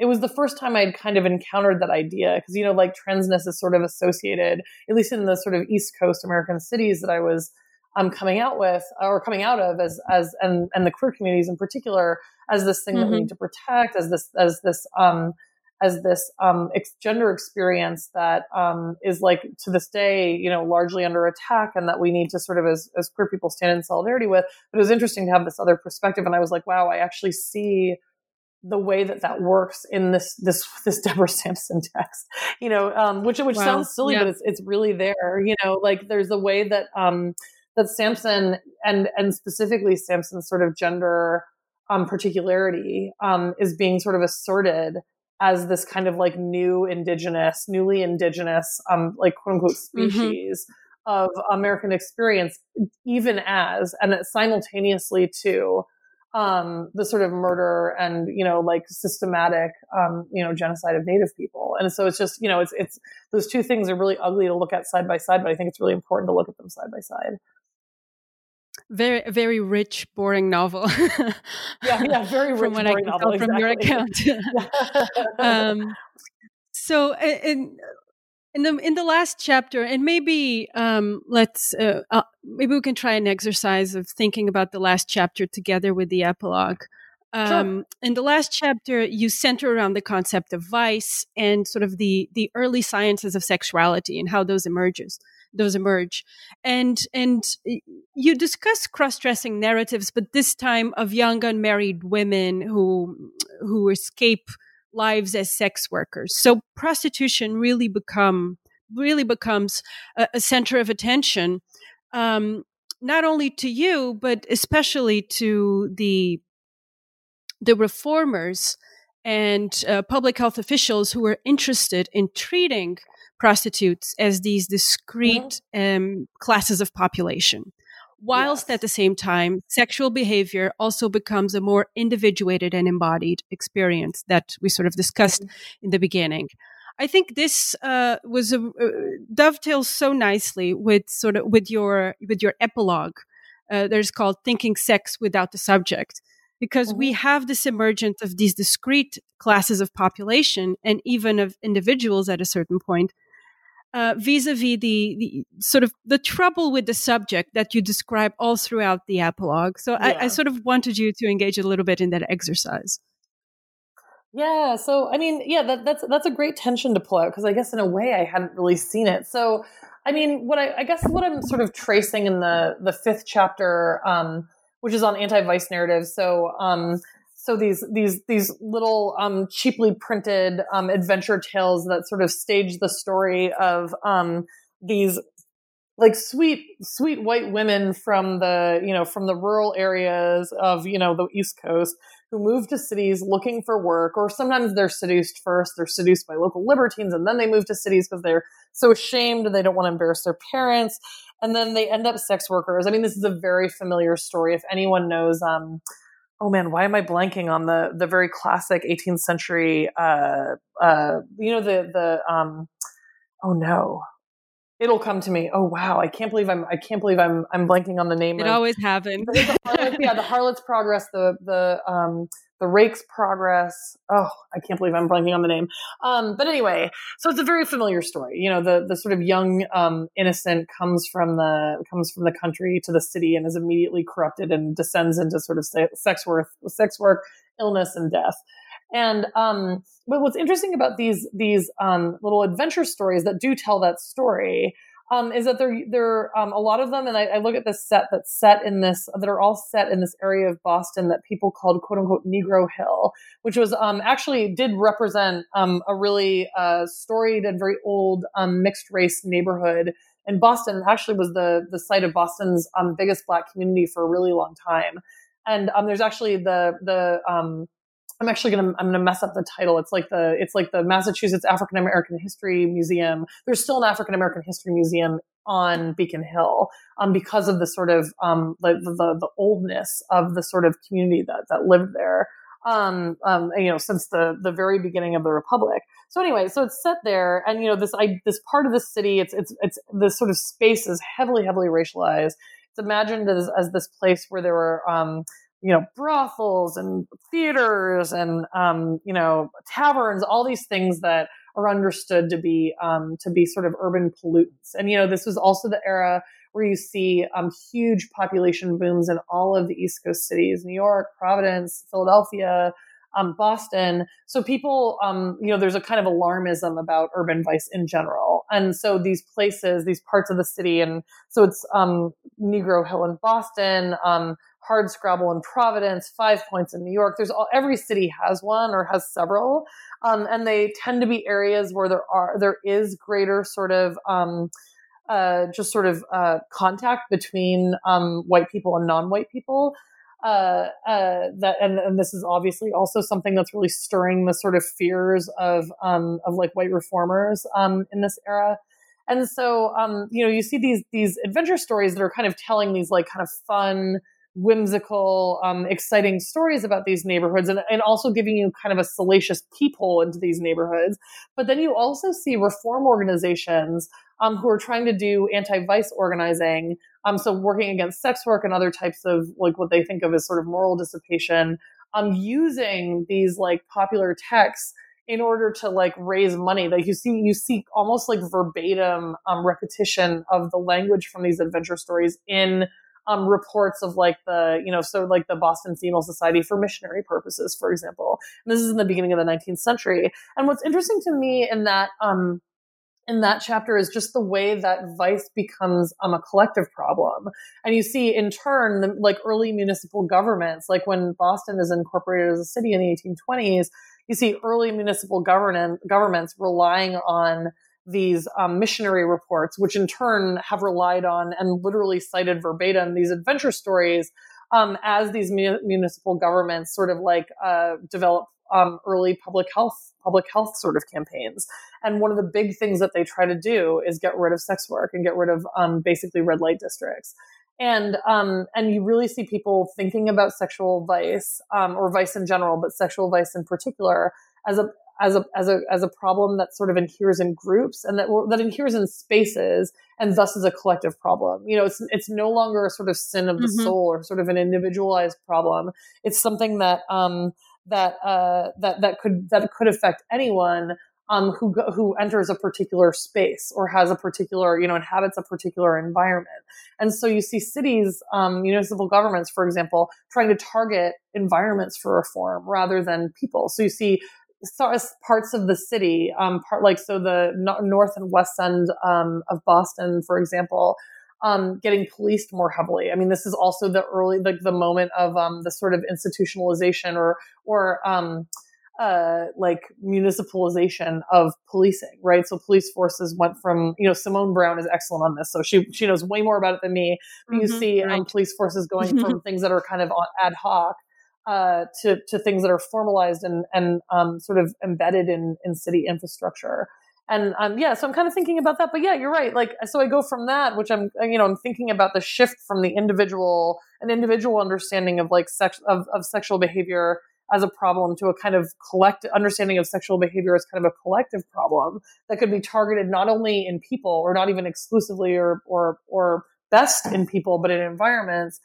it was the first time I'd kind of encountered that idea because you know like transness is sort of associated, at least in the sort of East Coast American cities that I was I'm coming out with or coming out of as as and and the queer communities in particular as this thing mm-hmm. that we mm-hmm. need to protect as this as this um as this um ex- gender experience that um is like to this day you know largely under attack and that we need to sort of as as queer people stand in solidarity with but it was interesting to have this other perspective and I was like wow I actually see the way that that works in this this this Deborah Sampson text, you know, um, which which wow. sounds silly, yeah. but it's it's really there. You know, like there's a way that um, that Sampson and and specifically Sampson's sort of gender um, particularity um, is being sort of asserted as this kind of like new indigenous, newly indigenous, um, like quote unquote mm-hmm. species mm-hmm. of American experience, even as and simultaneously to um, the sort of murder and you know like systematic um, you know genocide of Native people. And so it's just you know it's it's those two things are really ugly to look at side by side, but I think it's really important to look at them side by side very very rich boring novel yeah yeah very rich from what boring I can novel, tell from exactly. your account um, so in in the in the last chapter and maybe um, let's uh, uh, maybe we can try an exercise of thinking about the last chapter together with the epilogue um, sure. in the last chapter you center around the concept of vice and sort of the the early sciences of sexuality and how those emerges those emerge. And and you discuss cross-dressing narratives but this time of young unmarried women who who escape lives as sex workers. So prostitution really become really becomes a, a center of attention um, not only to you but especially to the the reformers and uh, public health officials who are interested in treating prostitutes as these discrete mm-hmm. um, classes of population. Whilst yes. at the same time, sexual behavior also becomes a more individuated and embodied experience that we sort of discussed mm-hmm. in the beginning. I think this uh, was a, uh, dovetails so nicely with sort of with your with your epilogue. Uh, that is called "Thinking Sex Without the Subject," because mm-hmm. we have this emergence of these discrete classes of population and even of individuals at a certain point uh, vis-a-vis the, the, sort of the trouble with the subject that you describe all throughout the epilogue so yeah. I, I sort of wanted you to engage a little bit in that exercise yeah, so I mean, yeah, that, that's that's a great tension to pull out because I guess in a way I hadn't really seen it. So, I mean, what I, I guess what I'm sort of tracing in the the fifth chapter, um, which is on anti-vice narratives. So, um, so these these these little um, cheaply printed um, adventure tales that sort of stage the story of um, these like sweet sweet white women from the you know from the rural areas of you know the east coast who move to cities looking for work, or sometimes they're seduced first. They're seduced by local libertines, and then they move to cities because they're so ashamed they don't want to embarrass their parents. And then they end up sex workers. I mean, this is a very familiar story. If anyone knows, um, oh man, why am I blanking on the the very classic 18th century? Uh, uh, you know the the um, oh no, it'll come to me. Oh wow, I can't believe I'm I can't believe I'm I'm blanking on the name. It of, always happens. the yeah, the harlot's progress, the the um the rake's progress. Oh, I can't believe I'm blanking on the name. Um, but anyway, so it's a very familiar story. You know, the the sort of young um, innocent comes from the comes from the country to the city and is immediately corrupted and descends into sort of sex work, sex work, illness, and death. And um, but what's interesting about these these um, little adventure stories that do tell that story um, is that they're they're um, a lot of them, and I, I, look at this set that's set in this that are all set in this area of Boston that people called quote unquote Negro Hill, which was um, actually did represent um, a really uh, storied and very old um, mixed race neighborhood in Boston. Actually, was the the site of Boston's um, biggest Black community for a really long time. And there's actually the the I'm actually gonna I'm gonna mess up the title. It's like the it's like the Massachusetts African American History Museum. There's still an African American History Museum on Beacon Hill um, because of the sort of um, the, the, the oldness of the sort of community that that lived there. Um, um, you know, since the the very beginning of the republic. So anyway, so it's set there, and you know, this I, this part of the city, it's it's it's this sort of space is heavily heavily racialized. It's imagined as, as this place where there were um, you know brothels and theaters and um, you know taverns all these things that are understood to be um, to be sort of urban pollutants. And you know this was also the era where you see um, huge population booms in all of the east coast cities new york providence philadelphia um, boston. So people um, you know there's a kind of alarmism about urban vice in general. And so these places these parts of the city and so it's um, negro hill in boston Hardscrabble in Providence, Five Points in New York. There's all, every city has one or has several, um, and they tend to be areas where there are there is greater sort of um, uh, just sort of uh, contact between um, white people and non-white people. Uh, uh, that and, and, this is obviously also something that's really stirring the sort of fears of um, of like white reformers um, in this era. And so, um, you know, you see these these adventure stories that are kind of telling these like kind of fun, whimsical, um, exciting stories about these neighborhoods and, and also giving you kind of a salacious peephole into these neighborhoods. But then you also see reform organizations um, who are trying to do anti-vice organizing. Um, so working against sex work and other types of like what they think of as sort of moral dissipation, um, using these like popular texts in order to like raise money. Like you see, you see almost like verbatim um, repetition of the language from these adventure stories in um, reports of like the, you know, so like the Boston Female Society for missionary purposes, for example. And this is in the beginning of the 19th century. And what's interesting to me in that, um, in that chapter is just the way that vice becomes um, a collective problem. And you see in turn, the, like early municipal governments, like when Boston is incorporated as a city in the 1820s, you see early municipal government, governments relying on these um, missionary reports, which in turn have relied on and literally cited verbatim these adventure stories um, as these mu- municipal governments sort of like uh, develop um, early public health public health sort of campaigns. And one of the big things that they try to do is get rid of sex work and get rid of um, basically red light districts. And um, and you really see people thinking about sexual vice um, or vice in general, but sexual vice in particular as a as a as a as a problem that sort of adheres in groups and that that adheres in spaces and thus is a collective problem. You know, it's it's no longer a sort of sin of the mm-hmm. soul or sort of an individualized problem. It's something that um, that uh, that that could that could affect anyone um, who who enters a particular space or has a particular you know inhabits a particular environment. And so you see cities, um, municipal governments, for example, trying to target environments for reform rather than people. So you see parts of the city, um, part like so the north and west end um, of Boston, for example, um, getting policed more heavily. I mean, this is also the early like the moment of um, the sort of institutionalization or or um, uh, like municipalization of policing, right? So police forces went from, you know, Simone Browne is excellent on this, so she she knows way more about it than me. Mm-hmm, you see um, right. um, police forces going from things that are kind of ad hoc uh, to to things that are formalized and and um, sort of embedded in in city infrastructure. And um, yeah, so I'm kind of thinking about that. But yeah, you're right. Like, so I go from that, which I'm, you know, I'm thinking about the shift from the individual, an individual understanding of like sex of, of sexual behavior as a problem to a kind of collective understanding of sexual behavior as kind of a collective problem that could be targeted not only in people or not even exclusively or or or best in people, but in environments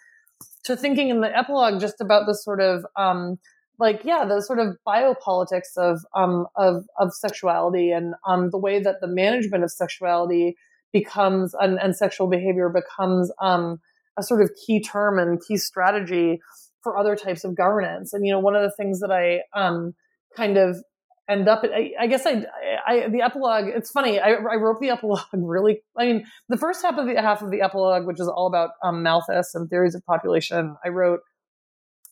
to thinking in the epilogue just about the sort of um, like yeah the sort of biopolitics of um, of of sexuality and um, the way that the management of sexuality becomes and, and sexual behavior becomes um, a sort of key term and key strategy for other types of governance. And you know one of the things that i um, kind of end up I, I, guess I, I the epilogue it's funny I, I, wrote the epilogue really i mean the first half of the half of the epilogue which is all about um, malthus and theories of population i wrote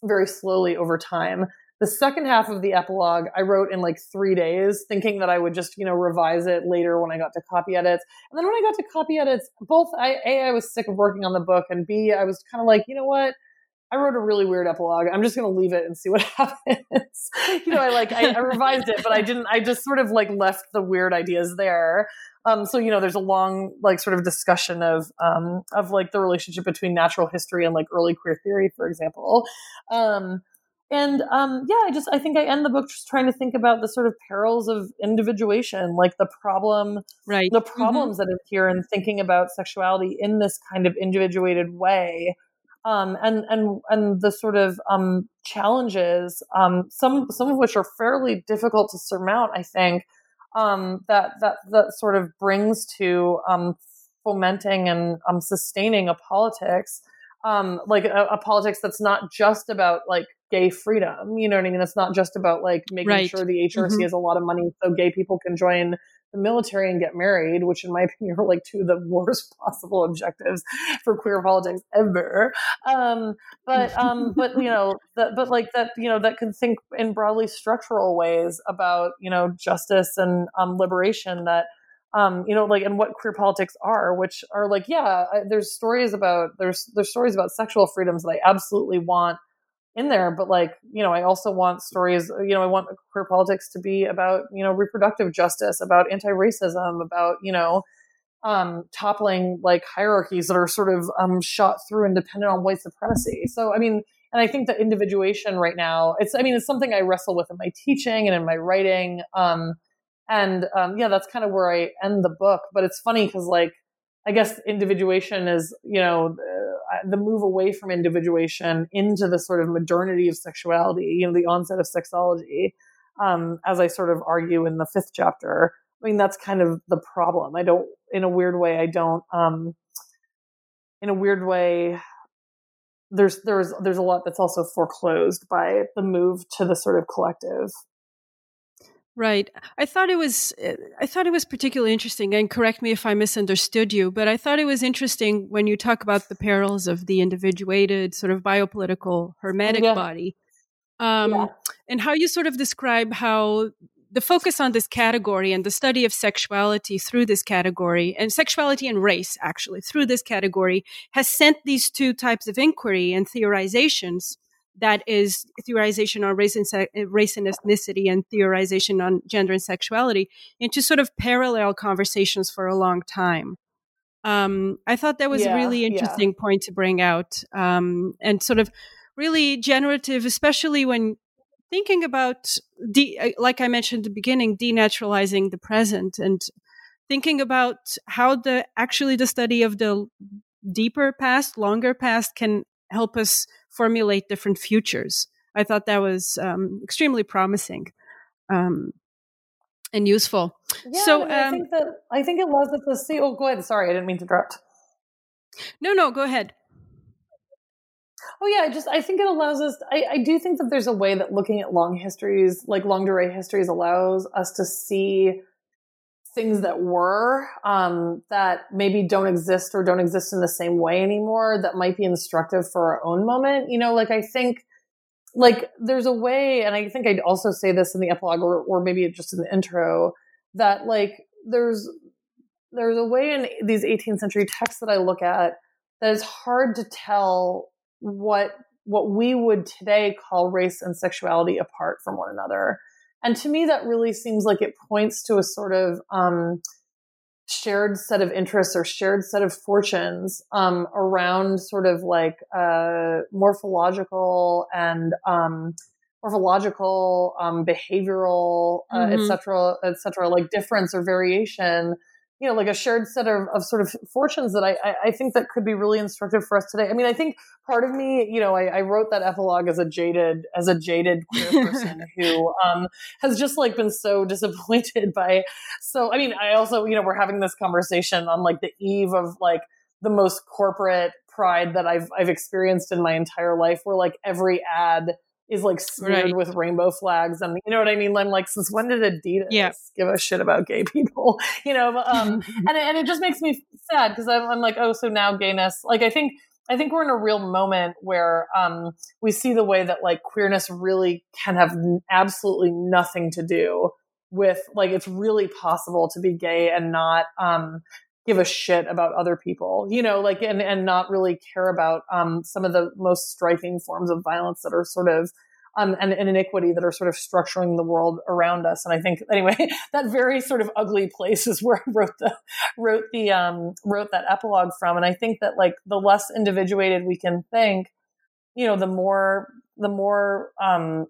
very slowly over time. The second half of the epilogue i wrote in like three days thinking that i would just you know revise it later when i got to copy edits. And then when i got to copy edits both i a i was sick of working on the book and b i was kind of like you know what I wrote a really weird epilogue. I'm just going to leave it and see what happens. you know, I like I, I, revised it, but I didn't. I just sort of like left the weird ideas there. Um, so you know, there's a long like sort of discussion of um, of like the relationship between natural history and like early queer theory, for example. Um, and um, yeah, I just I think I end the book just trying to think about the sort of perils of individuation, like the problem, right? The mm-hmm. problems mm-hmm. that appear in thinking about sexuality in this kind of individuated way um, and and and the sort of um, challenges, um, some some of which are fairly difficult to surmount. I think um, that that that sort of brings to um, fomenting and um, sustaining a politics, like a, a, politics that's not just about like gay freedom. You know what I mean? It's not just about like making right. sure the HRC mm-hmm. has a lot of money so gay people can join the military and get married, which in my opinion are like two of the worst possible objectives for queer politics ever. Um, but um, but you know, that, but like that, you know, that can think in broadly structural ways about you know justice and um, liberation that. Um, you know, like, and what queer politics are, which are like, yeah, there's stories about there's there's stories about sexual freedoms that I absolutely want in there but like you know i also want stories you know i want queer politics to be about you know reproductive justice about anti-racism about you know um, toppling like hierarchies that are sort of um, shot through and dependent on white supremacy. So i mean and i think that individuation right now it's i mean it's something i wrestle with in my teaching and in my writing um, and um, yeah that's kind of where i end the book. But it's funny because like i guess individuation is you know the move away from individuation into the sort of modernity of sexuality, you know, the onset of sexology, um, as I sort of argue in the fifth chapter. I mean, that's kind of the problem. I don't, in a weird way, I don't, um, in a weird way, there's there's there's a lot that's also foreclosed by the move to the sort of collective Right. I thought it was eh, I thought it was particularly interesting and correct me if I misunderstood you, but I thought it was interesting when you talk about the perils of the individuated sort of biopolitical hermetic yeah. body. Um, yeah. and how you sort of describe how the focus on this category and the study of sexuality through this category and sexuality and race actually through this category has sent these two types of inquiry and theorizations that is theorization on race and, se- race and ethnicity and theorization on gender and sexuality into sort of parallel conversations for a long time. Um, I thought that was yeah, a really interesting yeah. point to bring out um, and sort of really generative, especially when thinking about, de- uh, like I mentioned at the beginning, denaturalizing the present and thinking about how the actually the study of the deeper past, longer past can help us formulate different futures. I thought that was um, extremely promising um, and useful. Yeah, so um, I think that I think it allows us to see. Oh, go ahead. Sorry, I didn't mean to interrupt. No, no, go ahead. Oh yeah, I just I think it allows us. I, I do think that there's a way that looking at long histories, like longue durée histories, allows us to see things that were um, that maybe don't exist or don't exist in the same way anymore. That might be instructive for our own moment. You know, like I think like there's a way, and I think I'd also say this in the epilogue or, or maybe just in the intro that like there's there's a way in these 18th century texts that I look at that is hard to tell what what we would today call race and sexuality apart from one another. And to me, that really seems like it points to a sort of um, shared set of interests or shared set of fortunes um, around sort of like uh, morphological and um, morphological, um, behavioral, uh, mm-hmm. et cetera, et cetera, like difference or variation you know, like a shared set of, of sort of fortunes that I, I, think that could be really instructive for us today. I mean, I think part of me, you know, I, I wrote that epilogue as a jaded, as a jaded queer person who um, has just like been so disappointed by. So, I mean, I also, you know, we're having this conversation on like the eve of like the most corporate pride that I've I've experienced in my entire life, where like every ad is like smeared right. with rainbow flags and you know what I mean? I'm like, since when did Adidas yeah. give a shit about gay people? You know, um, and, it, and it just makes me sad because I'm, I'm, like, oh, so now gayness, like I think, I think we're in a real moment where um, we see the way that like queerness really can have absolutely nothing to do with like it's really possible to be gay and not um, give a shit about other people, you know, like, and, and not really care about, um, some of the most striking forms of violence that are sort of, um, and, and iniquity that are sort of structuring the world around us. And I think, anyway, that very sort of ugly place is where I wrote the, wrote the, um, wrote that epilogue from. And I think that like the less individuated we can think, you know, the more, the more, um,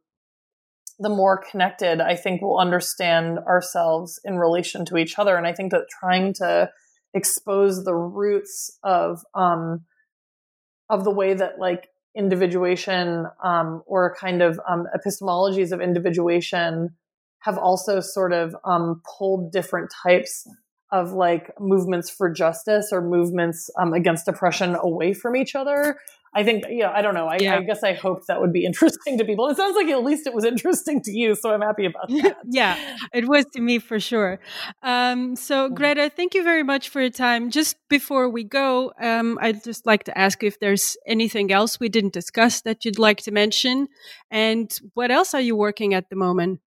the more connected I think we'll understand ourselves in relation to each other. And I think that trying to expose the roots of um, of the way that like individuation um, or kind of um, epistemologies of individuation have also sort of um, pulled different types of like movements for justice or movements um, against oppression away from each other I think, know, I don't know. I, yeah. I, guess I hope that would be interesting to people. It sounds like at least it was interesting to you, so I'm happy about that. yeah, it was to me for sure. Um, so. Greta, thank you very much for your time. Just before we go, um, I'd just like to ask if there's anything else we didn't discuss that you'd like to mention, and what else are you working at the moment?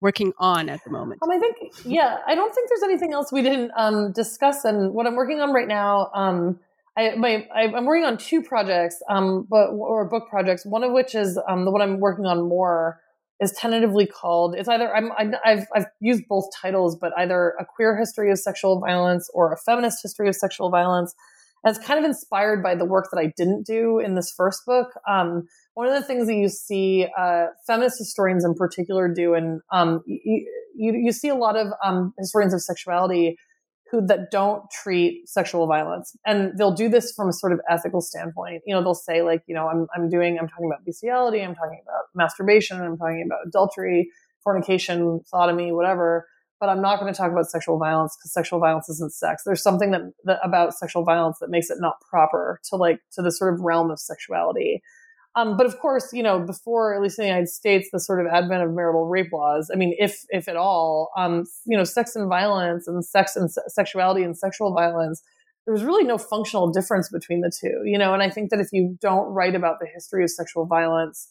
Working on at the moment. Um, I think, yeah, I don't think there's anything else we didn't um, discuss. And what I'm working on right now, um, I, my, I, am working on two projects, um, but or book projects. One of which is um, the one I'm working on more is tentatively called. It's either I'm, I, have I've used both titles, but either a queer history of sexual violence or a feminist history of sexual violence. And it's kind of inspired by the work that I didn't do in this first book. Um, one of the things that you see uh, feminist historians in particular do, and um, you, you, see a lot of um, historians of sexuality who that don't treat sexual violence. And they'll do this from a sort of ethical standpoint. You know they'll say like you know i'm, I'm doing i'm talking about bestiality i'm talking about masturbation i'm talking about adultery fornication sodomy whatever but i'm not going to talk about sexual violence because sexual violence isn't sex. There's something that, that about sexual violence that makes it not proper to like to the sort of realm of sexuality um, but of course, you know, before at least in the United States, the sort of advent of marital rape laws. I mean, if if at all, um, you know, sex and violence and sex and sexuality and sexual violence, there was really no functional difference between the two. You know, and I think that if you don't write about the history of sexual violence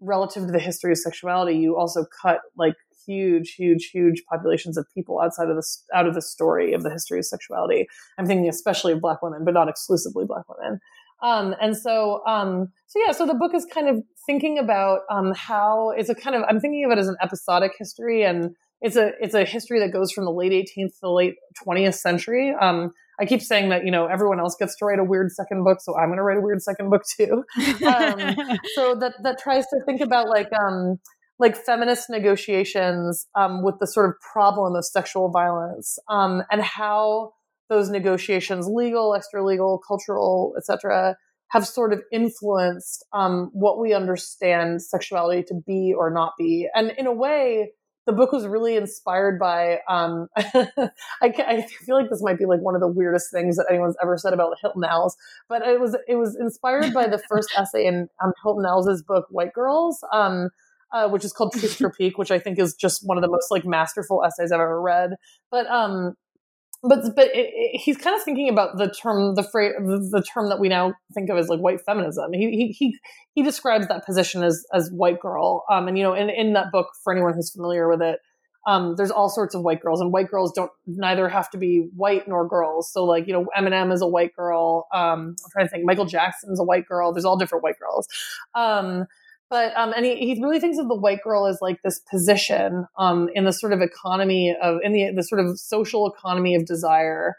relative to the history of sexuality, you also cut like huge, huge, huge populations of people outside of the out of the story of the history of sexuality. I'm thinking especially of Black women, but not exclusively Black women. Um, and so, um, so yeah, so the book is kind of thinking about um, how it's a kind of I'm thinking of it as an episodic history, and it's a it's a history that goes from the late 18th to the late 20th century. Um, I keep saying that you know everyone else gets to write a weird second book, so I'm going to write a weird second book too. Um, so that that tries to think about like um, like feminist negotiations um, with the sort of problem of sexual violence um, and how those negotiations, legal, extra legal, cultural, etc., have sort of influenced um, what we understand sexuality to be or not be. And in a way, the book was really inspired by. Um, I, I, feel like this might be like one of the weirdest things that anyone's ever said about Hilton Als, but it was it was inspired by the first essay in um, Hilton Als's book White Girls. Um, uh, which is called Tristes Tropiques, which I think is just one of the most like masterful essays I've ever read. But um, but but it, it, he's kind of thinking about the term the phrase the, term that we now think of as like white feminism. He he he, he describes that position as as white girl um and you know in in that book for anyone who's familiar with it um there's all sorts of white girls and white girls don't neither have to be white nor girls. So like you know eminem is a white girl um i'm trying to think michael jackson's a white girl there's all different white girls. Um but um, and he, he really thinks of the white girl as like this position um, in the sort of economy of in the the sort of social economy of desire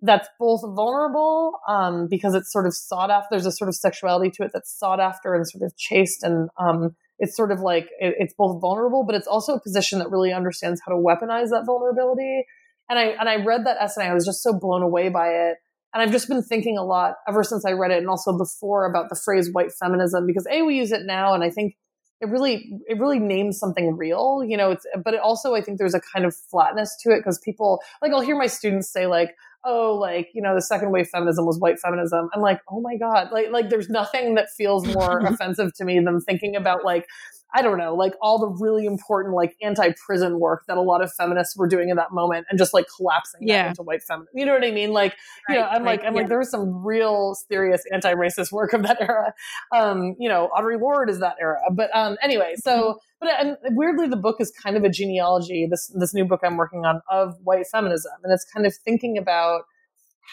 that's both vulnerable um, because it's sort of sought after. There's a sort of sexuality to it that's sought after and sort of chased, and um, it's sort of like it, it's both vulnerable, but it's also a position that really understands how to weaponize that vulnerability. And I and I read that essay, and I was just so blown away by it. And I've just been thinking a lot ever since I read it and also before about the phrase white feminism because A, we use it now and I think it really it really names something real, you know, it's but it also I think there's a kind of flatness to it because people like I'll hear my students say like, oh, like, you know, the second wave feminism was white feminism. I'm like, oh my God. Like like there's nothing that feels more offensive to me than thinking about like I don't know, like all the really important like anti-prison work that a lot of feminists were doing in that moment and just like collapsing yeah. into white feminism. You know what I mean? Like, right, you know, I'm right, like, I'm yeah. like, there was some real serious anti-racist work of that era. Um, you know, Audre Lorde is that era. But um anyway, so mm-hmm. but and weirdly the book is kind of a genealogy, this this new book I'm working on of white feminism. And it's kind of thinking about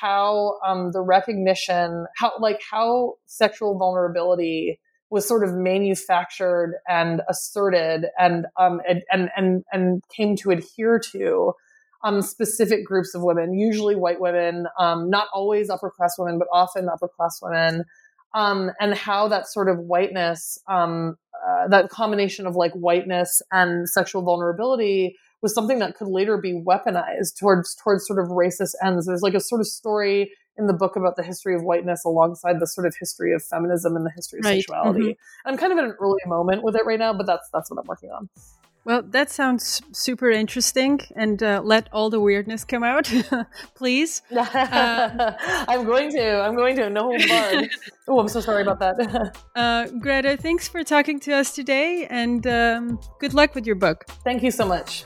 how um the recognition, how like how sexual vulnerability was sort of manufactured and asserted and um, and and and came to adhere to um, specific groups of women, usually white women, um, not always upper class women, but often upper class women, um, and how that sort of whiteness, um, uh, that combination of like whiteness and sexual vulnerability was something that could later be weaponized towards towards sort of racist ends. There's like a sort of story in the book about the history of whiteness alongside the sort of history of feminism and the history of right. sexuality. Mm-hmm. I'm kind of in an early moment with it right now, but that's that's what I'm working on. Well, that sounds super interesting, and uh, let all the weirdness come out, please. Uh, I'm going to. I'm going to. No holds barred. oh, I'm so sorry about that. uh, Greta, thanks for talking to us today, and um, good luck with your book. Thank you so much.